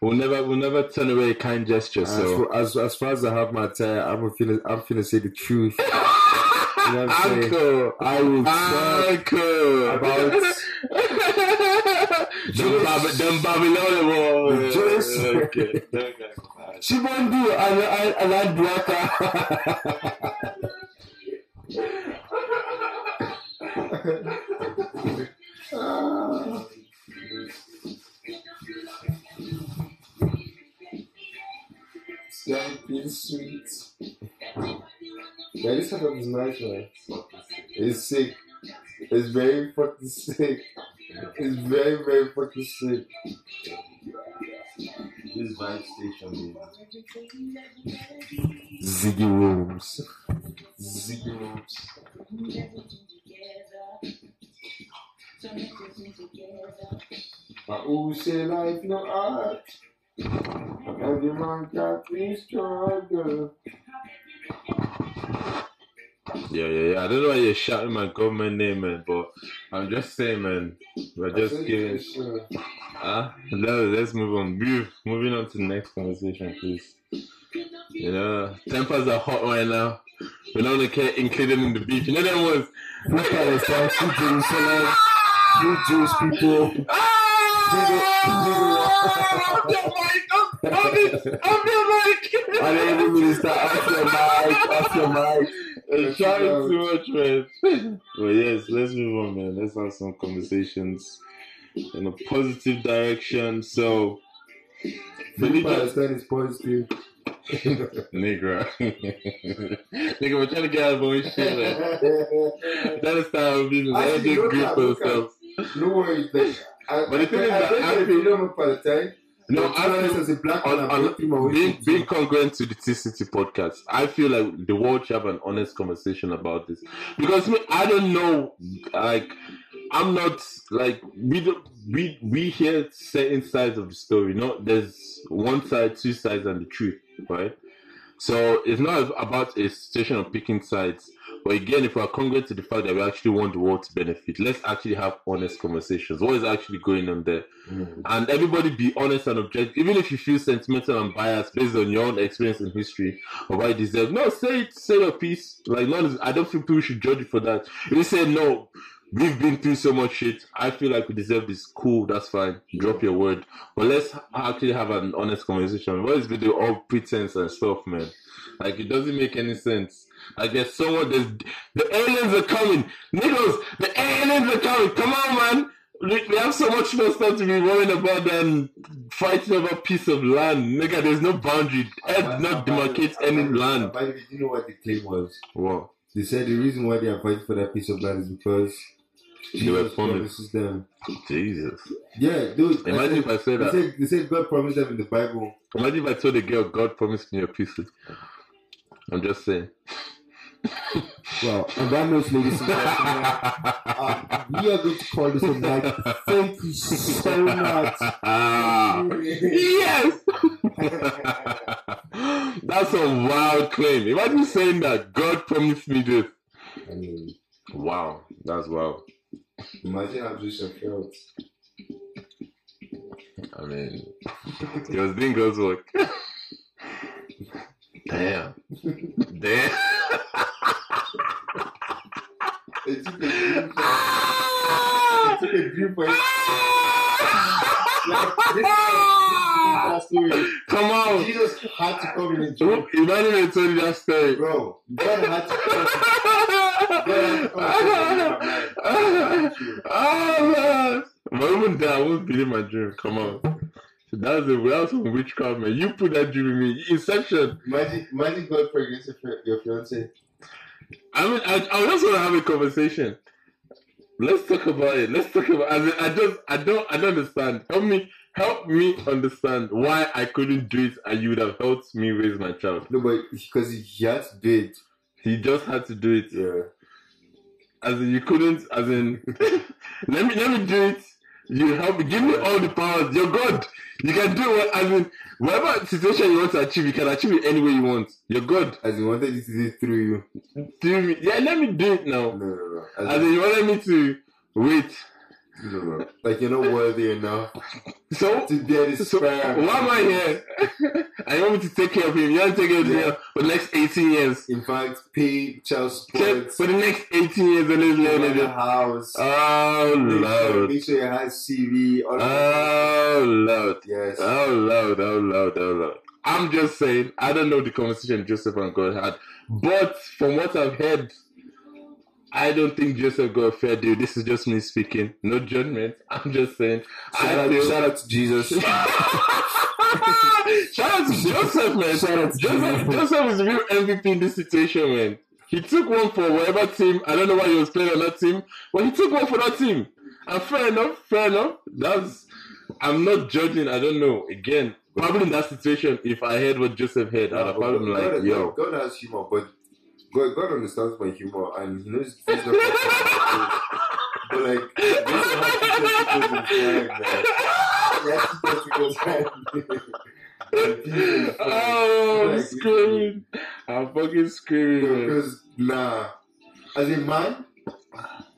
we'll never, we'll never turn away a kind gesture. As, So, for, as as far as I have my time, I'm feeling I'm feeling say the truth. You know what I'm saying? Uncle, I will talk about them, Bab- them Babylonian ones. Just- Okay. Chibandu and and and Duaka. Ah. Sky feels sweet. Yeah, this setup is nice, man. It's sick. It's very fucking sick. It's very, very fucking sick. This vibe station, Ziggy Rooms. Ziggy Rooms. But who say life no art? Every man got me struggle. Yeah, yeah, yeah. I don't know why you're shouting my government name, man, but I'm just saying, man. We're just giving. Ah, no, let's move on. Move, moving on to the next conversation, please. You know, tempers are hot right now. We don't want including in the beef. You know them ones. Look at us. Two Jerusalem. Two Jewish people. Ah! Off your mic! Off off it! Off your mic! And every minister, off your mic, off your mic. You're shouting too much, man. Well, yes, let's move on, man. Let's have some conversations in a positive direction. So, Philip Palestine is positive. nigga, nigga, we're trying to get out of own shit, man. That is how business. Actually, Everything good for themselves. no worries, like, I, But the thing I, is I, think I if feel- you don't know Palestine, No, to I honest, feel as a black on, on making my way being, being congruent to the TCT podcast, I feel like the world should have an honest conversation about this because me, I don't know, like I'm not like we don't we we hear certain sides of the story. No, there's one side, two sides, and the truth, right? So it's not about a situation of picking sides. But again, if we're congruent to the fact that we actually want the world to benefit, let's actually have honest conversations. What is actually going on there? Mm. and everybody be honest and objective. Even if you feel sentimental and biased based on your own experience in history or why you deserve, no, say it, say your piece. Like, no, I don't think people should judge you for that. If you say no, we've been through so much shit. I feel like we deserve this. Cool, that's fine. Drop your word, but let's actually have an honest conversation. What is with the all pretense and stuff, man? Like, it doesn't make any sense. Like there's someone, there's the aliens are coming, niggas. The aliens are coming. Come on, man. We, have so much more stuff to be worrying about than fighting over a piece of land, nigga. There's no boundary. Earth not demarcates any land. By the way, you know what the claim was? Wow. They said the reason why they are fighting for that piece of land is because They were promised. them. Jesus. Yeah, dude. I Imagine said- if I said they that. said, they said God promised them in the Bible. Imagine if I told a girl, God promised me a piece. I'm just saying. Well, on that note, ladies and gentlemen, uh, we are going to call this a night. Thank you so much. yes! That's a wild claim. Imagine saying that God promised me this. I mean, Wow, that's wild. Imagine how Joseph felt. I mean, he was doing God's work. Damn. Damn. It took a dream for it. took a dream for it. Like, this is story. Come on. Jesus had to come in a dream. Imagine they told you that story. Bro, God had to come. But even then, I won't believe my dream. Come on. That's a that's some witchcraft, man. You put that dream in me. Inception. Imagine, imagine God pregnant your, your fiance. I mean, I, I just want to have a conversation. Let's talk about it. Let's talk about. I, mean, I just, I don't, I don't understand. Help me, help me understand why I couldn't do it, and you would have helped me raise my child. No, but because he had to do it. He just had to do it. Yeah. As in, you couldn't. As in, let me, let me do it. You help me. Give me all the powers. You're God. You can do what. I mean, whatever situation you want to achieve, you can achieve it any way you want. You're God. As wanted you to do it through you. Do me. Yeah, let me do it now. No, no, no. As, As in, you wanted me to wait. No. Like you're not worthy enough So, to bear the so why am I here? I want me to take care of him? You want to take care of him for the next 18 years? In fact, pay child support. For the next 18 years, and run let the house. Oh make, sure, Lord. make sure you have CV. All. Oh Lord. yes. Oh Lord, oh Lord, oh Lord. I'm just saying, I don't know the conversation Joseph and God had, but from what I've heard, I don't think Joseph got a fair deal. This is just me speaking, no judgment. I'm just saying. shout, I out, feel. shout out to Jesus. Shout out to Joseph, man. Shout out to Joseph, Jesus. Joseph is the real MVP in this situation, man. He took one for whatever team. I don't know why he was playing on that team, but he took one for that team. And fair enough, fair enough. That's. I'm not judging. I don't know. Again, probably in that situation, if I heard what Joseph heard, I'd have probably been like, God, "Yo, God has humor, but God, God understands my humor, and He knows not possible. But like, this is how people man. oh, I'm Like, screaming! I'm fucking screaming. Because nah, as a man,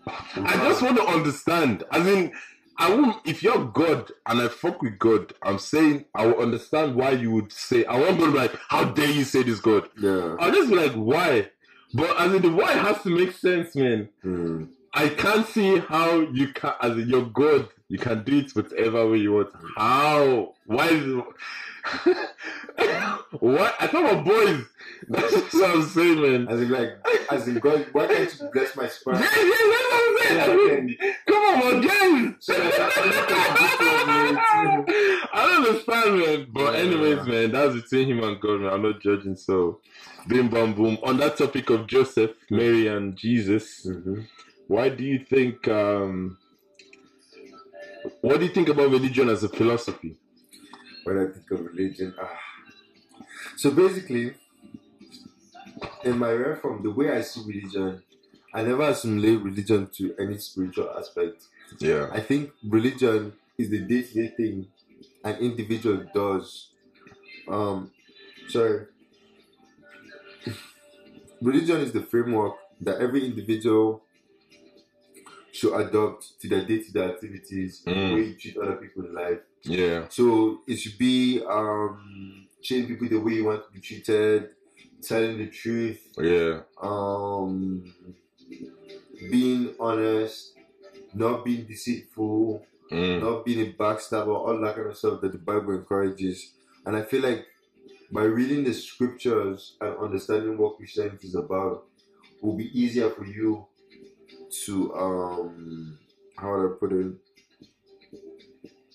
I just want to understand. As in, I won't. If you're God and I fuck with God, I'm saying I will understand why you would say. I won't be like, how dare you say this God? yeah. I'll just be like, why? But as in, the why has to make sense, man. Hmm. I can't see how you can. As in, you're God, you can do it whatever way you want. How? Why is it? what? I thought about boys. That's what I'm saying, man. As in like, as in God, why can't you bless my sperm? Yeah, yeah, that's what I'm saying. I mean, come on, man, James. I don't understand, man. But Yeah. anyways, man, that's between him and God, man. I'm not judging. So, bim bam boom. On that topic of Joseph, Mary, and Jesus, Mhm. why do you think? um What do you think about religion as a philosophy? when I think of religion. Ah. So basically, in my reform, the way I see religion, I never assimilate religion to any spiritual aspect. Yeah. I think religion is the day to day thing an individual does. Um, sorry. religion is the framework that every individual should adopt to their day to day activities, the Mm. way you treat other people in life. Yeah. So it should be um, treating people the way you want to be treated, telling the truth, Yeah. um, being honest, not being deceitful, Mm. not being a backstabber, all that kind of stuff that the Bible encourages. And I feel like by reading the scriptures and understanding what Christianity is about, will be easier for you to um how do I put it?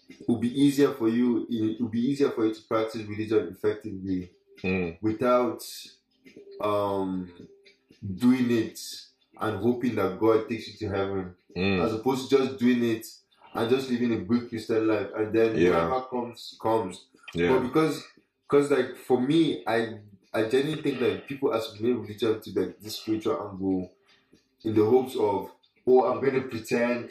It will be easier for you. It will be easier for you to practice religion effectively Mm. without um doing it and hoping that God takes you to heaven Mm. as opposed to just doing it and just living a good Christian life and then Yeah. whatever comes comes. But because because like for me I I genuinely think that people assimilate religion to like this spiritual angle in the hopes of oh I'm gonna pretend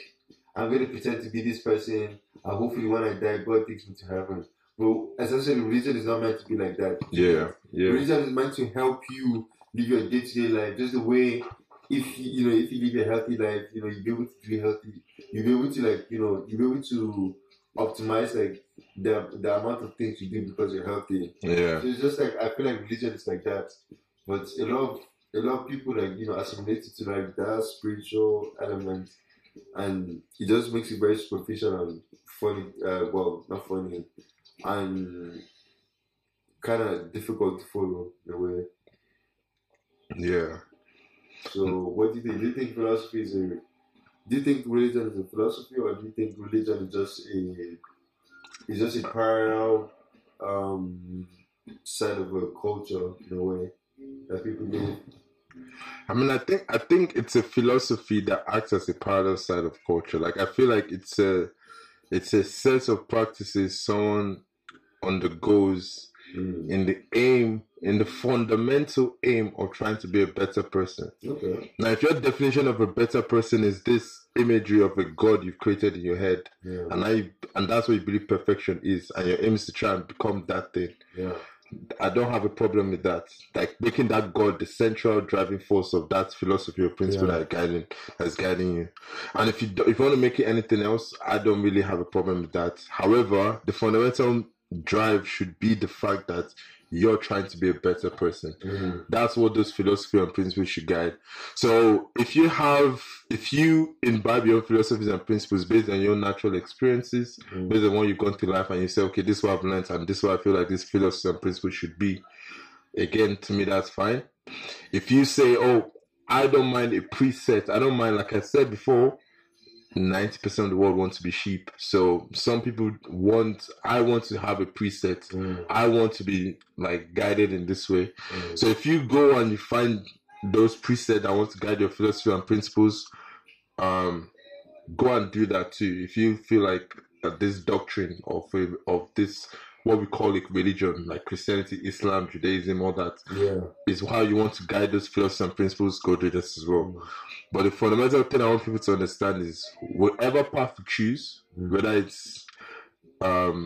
I'm gonna pretend to be this person and hopefully when I die God takes me to heaven. But essentially religion is not meant to be like that. Yeah. Yeah. Religion is meant to help you live your day to day life, just the way if you, you know if you live a healthy life, you know you'll be able to be healthy. You'll be able to like you know you'll be able to optimize like the the amount of things you do because you're healthy. Yeah. So it's just like I feel like religion is like that, but a lot of a lot of people like you know assimilated to like that spiritual element, and it just makes it very superficial and funny. Uh, well, not funny, and kind of difficult to follow in a way. Yeah. So, what do you think? Do you think philosophy is a do you think religion is a philosophy, or do you think religion is just a is just a parallel um, side of a culture in a way that people live? I mean, I think I think it's a philosophy that acts as a parallel side of culture. Like I feel like it's a it's a set of practices someone undergoes Mm. in the aim, in the fundamental aim of trying to be a better person. Okay. Now, if your definition of a better person is this imagery of a God you've created in your head, Yeah. and I and that's what you believe perfection is, and your aim is to try and become that thing, Yeah. I don't have a problem with that. Like making that God the central driving force of that philosophy or principle Yeah. that guiding that's guiding you. And if you do, if you want to make it anything else, I don't really have a problem with that. However, the fundamental drive should be the fact that you're trying to be a better person. Mm. That's what those philosophy and principles should guide. So if you have, if you imbibe your philosophies and principles based on your natural experiences, Mm. based on what you've gone through life, and you say, okay, this is what I've learned, and this is what I feel like this philosophy and principles should be. Again, to me, that's fine. If you say, oh, I don't mind a preset, I don't mind, like I said before, 90% of the world wants to be sheep. So some people want, I want to have a preset. Mm. I want to be like guided in this way. Mm. So if you go and you find those presets that want to guide your philosophy and principles, um, go and do that too. If you feel like that this doctrine of of this what we call it religion, like Christianity, Islam, Judaism, all that, Yeah. is how you want to guide those philosophies and principles, go do this as well. Mm. But the fundamental thing I want people to understand is whatever path you choose, Mm. whether it's um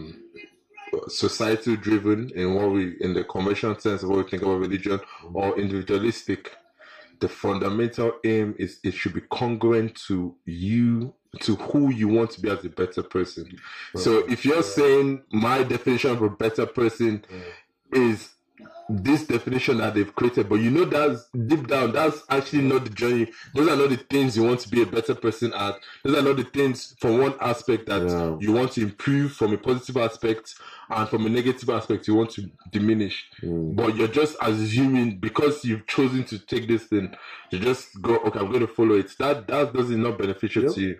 societal driven in what we in the conventional sense of what we think about religion or individualistic, the fundamental aim is it should be congruent to you to who you want to be as a better person. So if you're saying my definition of a better person is this definition that they've created, but you know that's deep down, that's actually not the journey. Those are not the things you want to be a better person at. Those are not the things from one aspect that Yeah. you want to improve from a positive aspect and from a negative aspect you want to diminish. Mm. But you're just assuming because you've chosen to take this thing, you just go, okay, I'm going to follow it. That that doesn't not beneficial Yep. to you.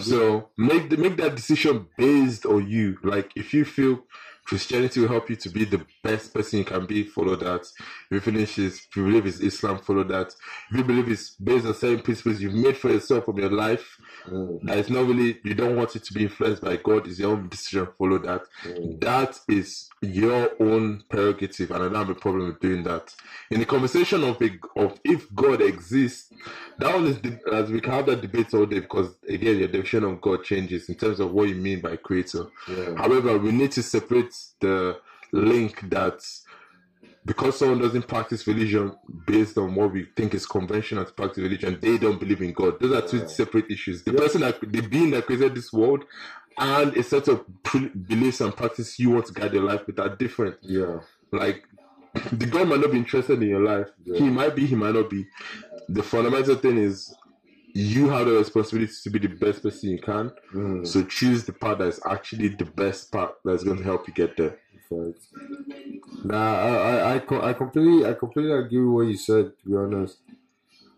So make the, make that decision based on you. Like if you feel Christianity will help you to be the best person you can be, follow that. If you finish is if you believe it's Islam, follow that. If you believe it's based on certain principles you've made for yourself from your life, Mm. it's not really you don't want it to be influenced by God, it's your own decision, follow that. Mm. That is your own prerogative, and I don't have a problem with doing that. In the conversation of a, of if God exists, that one is as we can have that debate all day because again your definition of God changes in terms of what you mean by creator. Yeah. However, we need to separate the link that because someone doesn't practice religion based on what we think is conventional to practice religion, they don't believe in God. Those are two Yeah. separate issues. The Yeah. person that the being that created this world and a set of beliefs and practice you want to guide your life with are different. Yeah. Like the God might not be interested in your life. Yeah. He might be, he might not be. The fundamental thing is you have the responsibility to be the best person you can. Mm. So choose the part that is actually the best part that's going to help you get there. Facts. Nah, I, I, I, I completely, I completely agree with what you said. To be honest,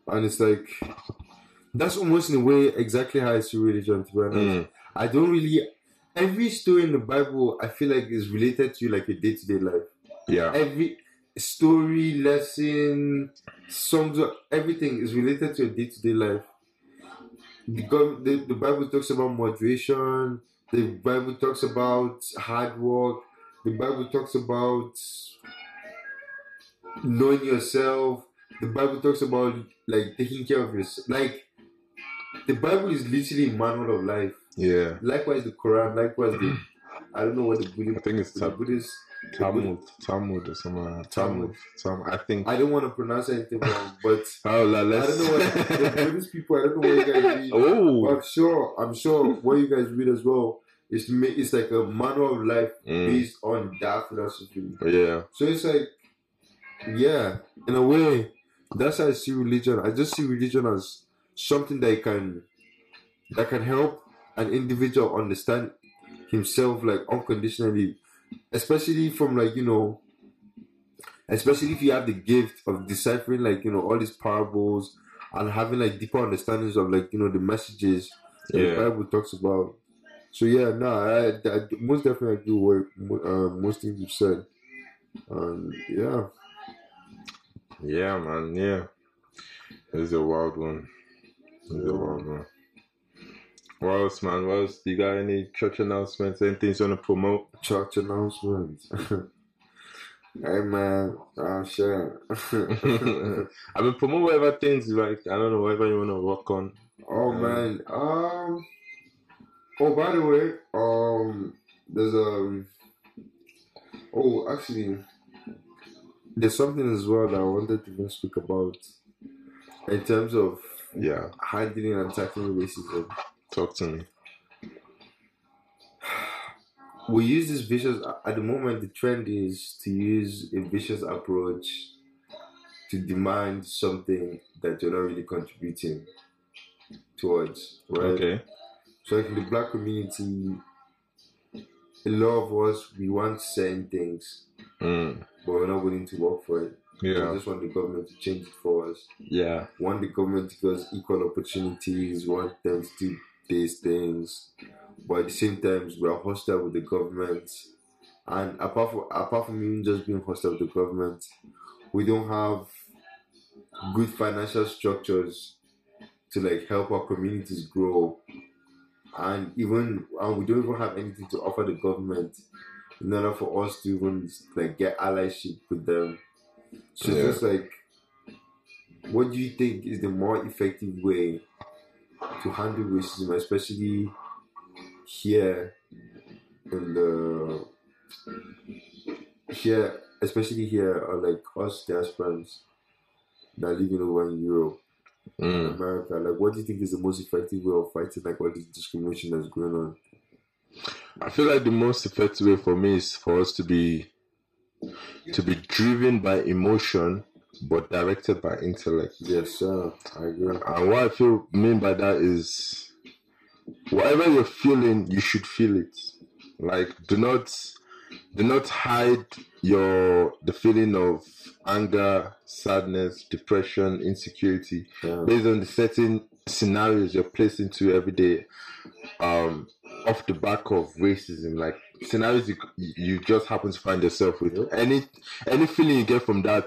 and it's like that's almost in a way exactly how I see religion. To be honest, Mm. I don't really. Every story in the Bible, I feel like is related to like your day to day life. Yeah. Every story, lesson, songs, everything is related to your day to day life. Because the, the Bible talks about moderation. The Bible talks about hard work. The Bible talks about knowing yourself. The Bible talks about like taking care of yourself. Like the Bible is literally a manual of life. Yeah. Likewise, the Quran. Likewise, the I don't know what the Buddhist I think it's The Buddhist. Talmud, Talmud or something. Talmud. Talmud. I think. I don't want to pronounce anything wrong, but Oh, la, I let's. don't know what the Buddhist people. I don't know what you guys read. Oh. I'm sure. I'm sure what you guys read as well is ma- it's like a manual of life Mm, based on that philosophy. yeah. So it's like, yeah, in a way, that's how I see religion. I just see religion as something that can that can help an individual understand himself like unconditionally, especially from like you know especially if you have the gift of deciphering like you know all these parables and having like deeper understandings of like you know the messages that Yeah. the Bible talks about. So yeah, no, I, I most definitely agree with mo- uh, most things you've said. Um, yeah, Yeah, man. Yeah. It's a wild one. It's a wild one. What else, man? What else? You got any church announcements? Anything you want to promote? church announcements. hey man, uh, sure. I mean, promote whatever things you like. I don't know, whatever you want to work on. Oh Yeah. man. Um. Oh, by the way, um, there's um. Oh, actually, there's something as well that I wanted to even speak about in terms of Yeah. handling and tackling racism. Talk to me. We use this vicious. At the moment, the trend is to use a vicious approach to demand something that you're not really contributing towards, right? Okay. So like in the black community, a lot of us we want certain things, Mm. but we're not willing to work for it. Yeah. We just want the government to change it for us. Yeah. Want the government to give us equal opportunities. Want them to do these things, but at the same time, we are hostile with the government. And apart from apart from even just being hostile with the government, we don't have good financial structures to like help our communities grow. And even and we don't even have anything to offer the government in order for us to even like get allyship with them. So Yeah. just like what do you think is the more effective way to handle racism, especially here in the here, especially here, or like us diasporans that live in over in Europe, Mm. America? Like, what do you think is the most effective way of fighting like all this discrimination that's going on? I feel like the most effective way for me is for us to be to be driven by emotion but directed by intellect. Yes, sir. I agree. And what I feel mean by that is whatever you're feeling, you should feel it. Like do not do not hide your the feeling of anger, sadness, depression, insecurity Yeah. based on the certain scenarios you're placed into every day um off the back of racism like scenarios you, you just happen to find yourself with. Any any feeling you get from that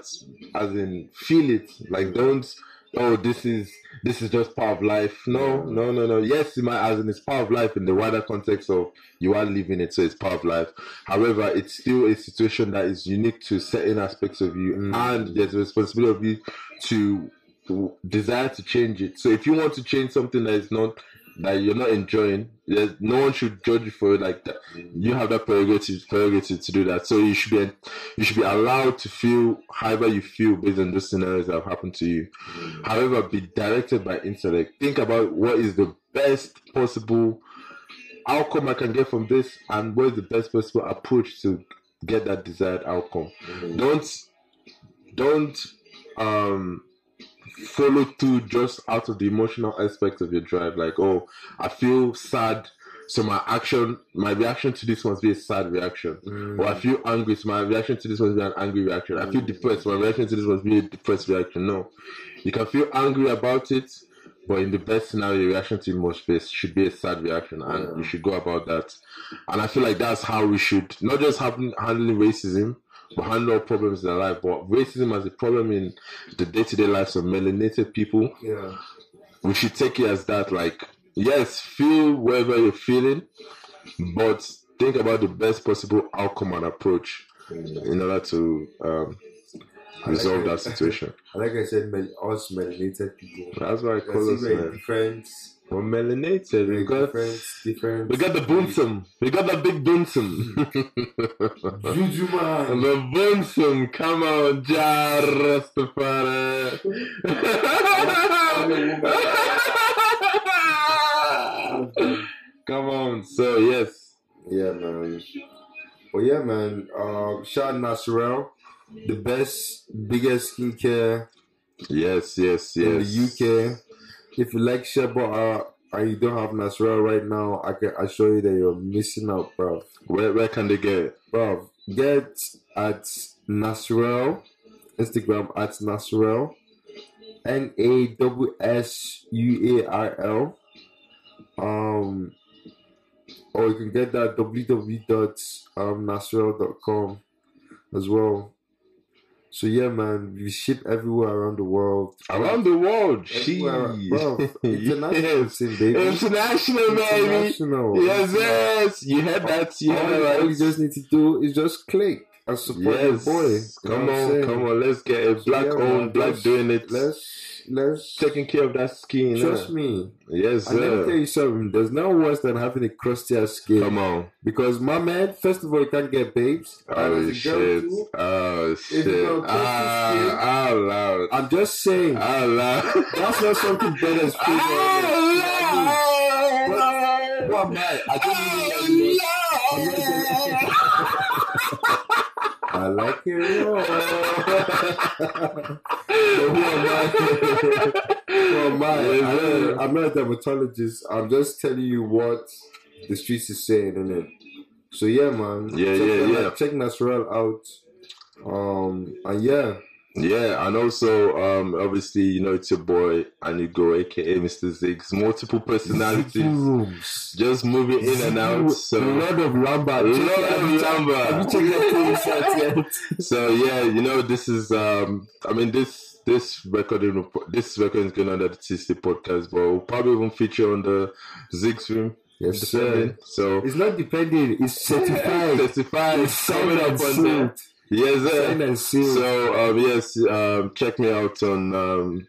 as in feel it. Like don't oh this is this is just part of life. No no no no. Yes it might as in it's part of life in the wider context of you are living it so it's part of life. However it's still a situation that is unique to certain aspects of you Mm. and there's a responsibility of you to desire to change it. So if you want to change something that is not that you're not enjoying, there's, no one should judge you for it like that. You have that prerogative prerogative to do that. So you should be you should be allowed to feel however you feel based on those scenarios that have happened to you. However, be directed by intellect. Think about what is the best possible outcome I can get from this, and what is the best possible approach to get that desired outcome. Don't don't um follow through just out of the emotional aspect of your drive. Like, oh, I feel sad, so my action, my reaction to this must be a sad reaction. Or I mm. feel angry, so my reaction to this must be an angry reaction. I feel mm. depressed, so my reaction to this must be a depressed reaction. No, you can feel angry about it, but in the best scenario, your reaction to must be should be a sad reaction, and Yeah. you should go about that. And I feel like that's how we should not just happen handling racism, but handle problems in our life. But racism as a problem in the day to day lives of melanated people, Yeah. we should take it as that. Like, yes, feel whatever you're feeling, but think about the best possible outcome and approach in order to um, resolve that situation. Like I said, mel- us melanated people. That's why I I call us man. different, We're melanated. We got different, different. we got the boomsome. We got the big boomsome. Juju man. the boomsome. Come on, Jah Rastafari. Come on. So yes. Yeah, man. Well, yeah, man. Um, Shad Nasrell, the best, biggest skincare Yes, yes, yes. in the UK. If you like shea butter and you don't have Nasrell right now, I can assure you that you're missing out, bro. Where where can they get it? Bro, get at Nassural. Instagram at Nassural. N A W S U A R L. Um, or you can get that www.nassural.com as well. So yeah, man, we ship everywhere around the world. Around the world, Everywhere, bro. International, yes. thing, baby. International, baby. International. Yes, yes. You heard that. You All, heard that all right. you just need to do is just click and support your Yes. boy. You know Come on, come on. Let's get a black Yeah, man, owned, black doing it. Let's let's taking care of that skin. trust innit? me. Yes, And let me eh. tell you something. There's no worse than having a crustier skin. Come on. Because my man, first of all, you can't get babes. Oh as a girl shit. too, Oh shit. Ah, out ah, loud. I'm just saying ah, Out loud. that's not something better as free. What am I? I don't even I like it raw. Who am I? who am I? I I'm not a dermatologist. I'm just telling you what the streets is saying, innit? So yeah, man. Yeah, check yeah, that- yeah. Check Natural out. Um, and yeah, Yeah, and also, um, obviously, you know, it's your boy Anigo, aka Mr. Ziggs. Multiple personalities, just moving in and out. So, Lord of Lambert. Lord Check it- of have Lambert. Have you checked that police out yet? so yeah, you know, this is, um, I mean, this this recording, this recording is going on the TC podcast, but we'll probably even feature on the Ziggs room. Yes, sir. So, It's not depending. It's certified. certified, It's coming up on there. Yes, sir. Signed and sealed. So um, yes, um, check me out on um,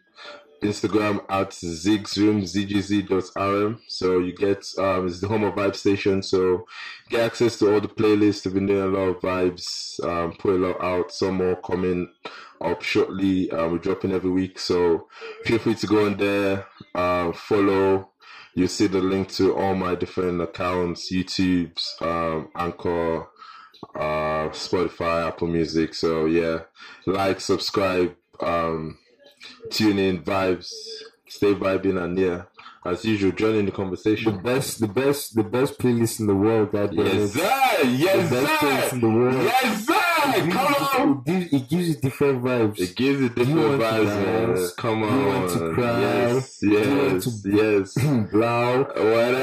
Instagram at zigsroom zgz.rm. So you get um, it's the home of Vibe Station. So get access to all the playlists. We've been doing a lot of vibes. Um, put a lot out. Some more coming up shortly. Um, we're dropping every week. So feel free to go on there. Uh, follow. You see the link to all my different accounts: YouTube's, um, Anchor uh Spotify, Apple Music. So yeah, like, subscribe, um, tune in, vibes, stay vibing, and yeah, as usual, join in the the conversation. best, the best, the best playlist in the world. Damn Yes, sir. Yes, the best playlist sir. in the world. Yes, sir. It gives Come on. It gives, it gives you different vibes. It gives you different want to vibes, man. dance? Come on. you want to cry? Yes, Do you want yes, to- yes. Blau.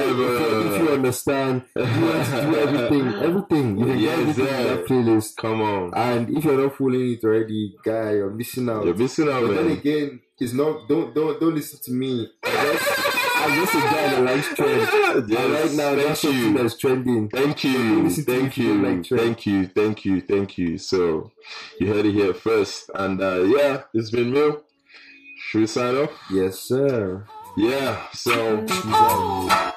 If you, if you understand, you want to do everything, everything. You can Yes, get everything in that playlist. Come on. And if you're not following it already, guy, you're missing out. You're missing out, But then again, it's not. Don't don't don't listen to me. I'm just, I'm just a guy that likes trend. and Yes, right now, thank that's something you. that's trending. Thank you, thank you like thank you, thank you, thank you. So you heard it here first, and uh, yeah, it's been real. Should we sign off? Yes, sir. Yeah. So Peace out.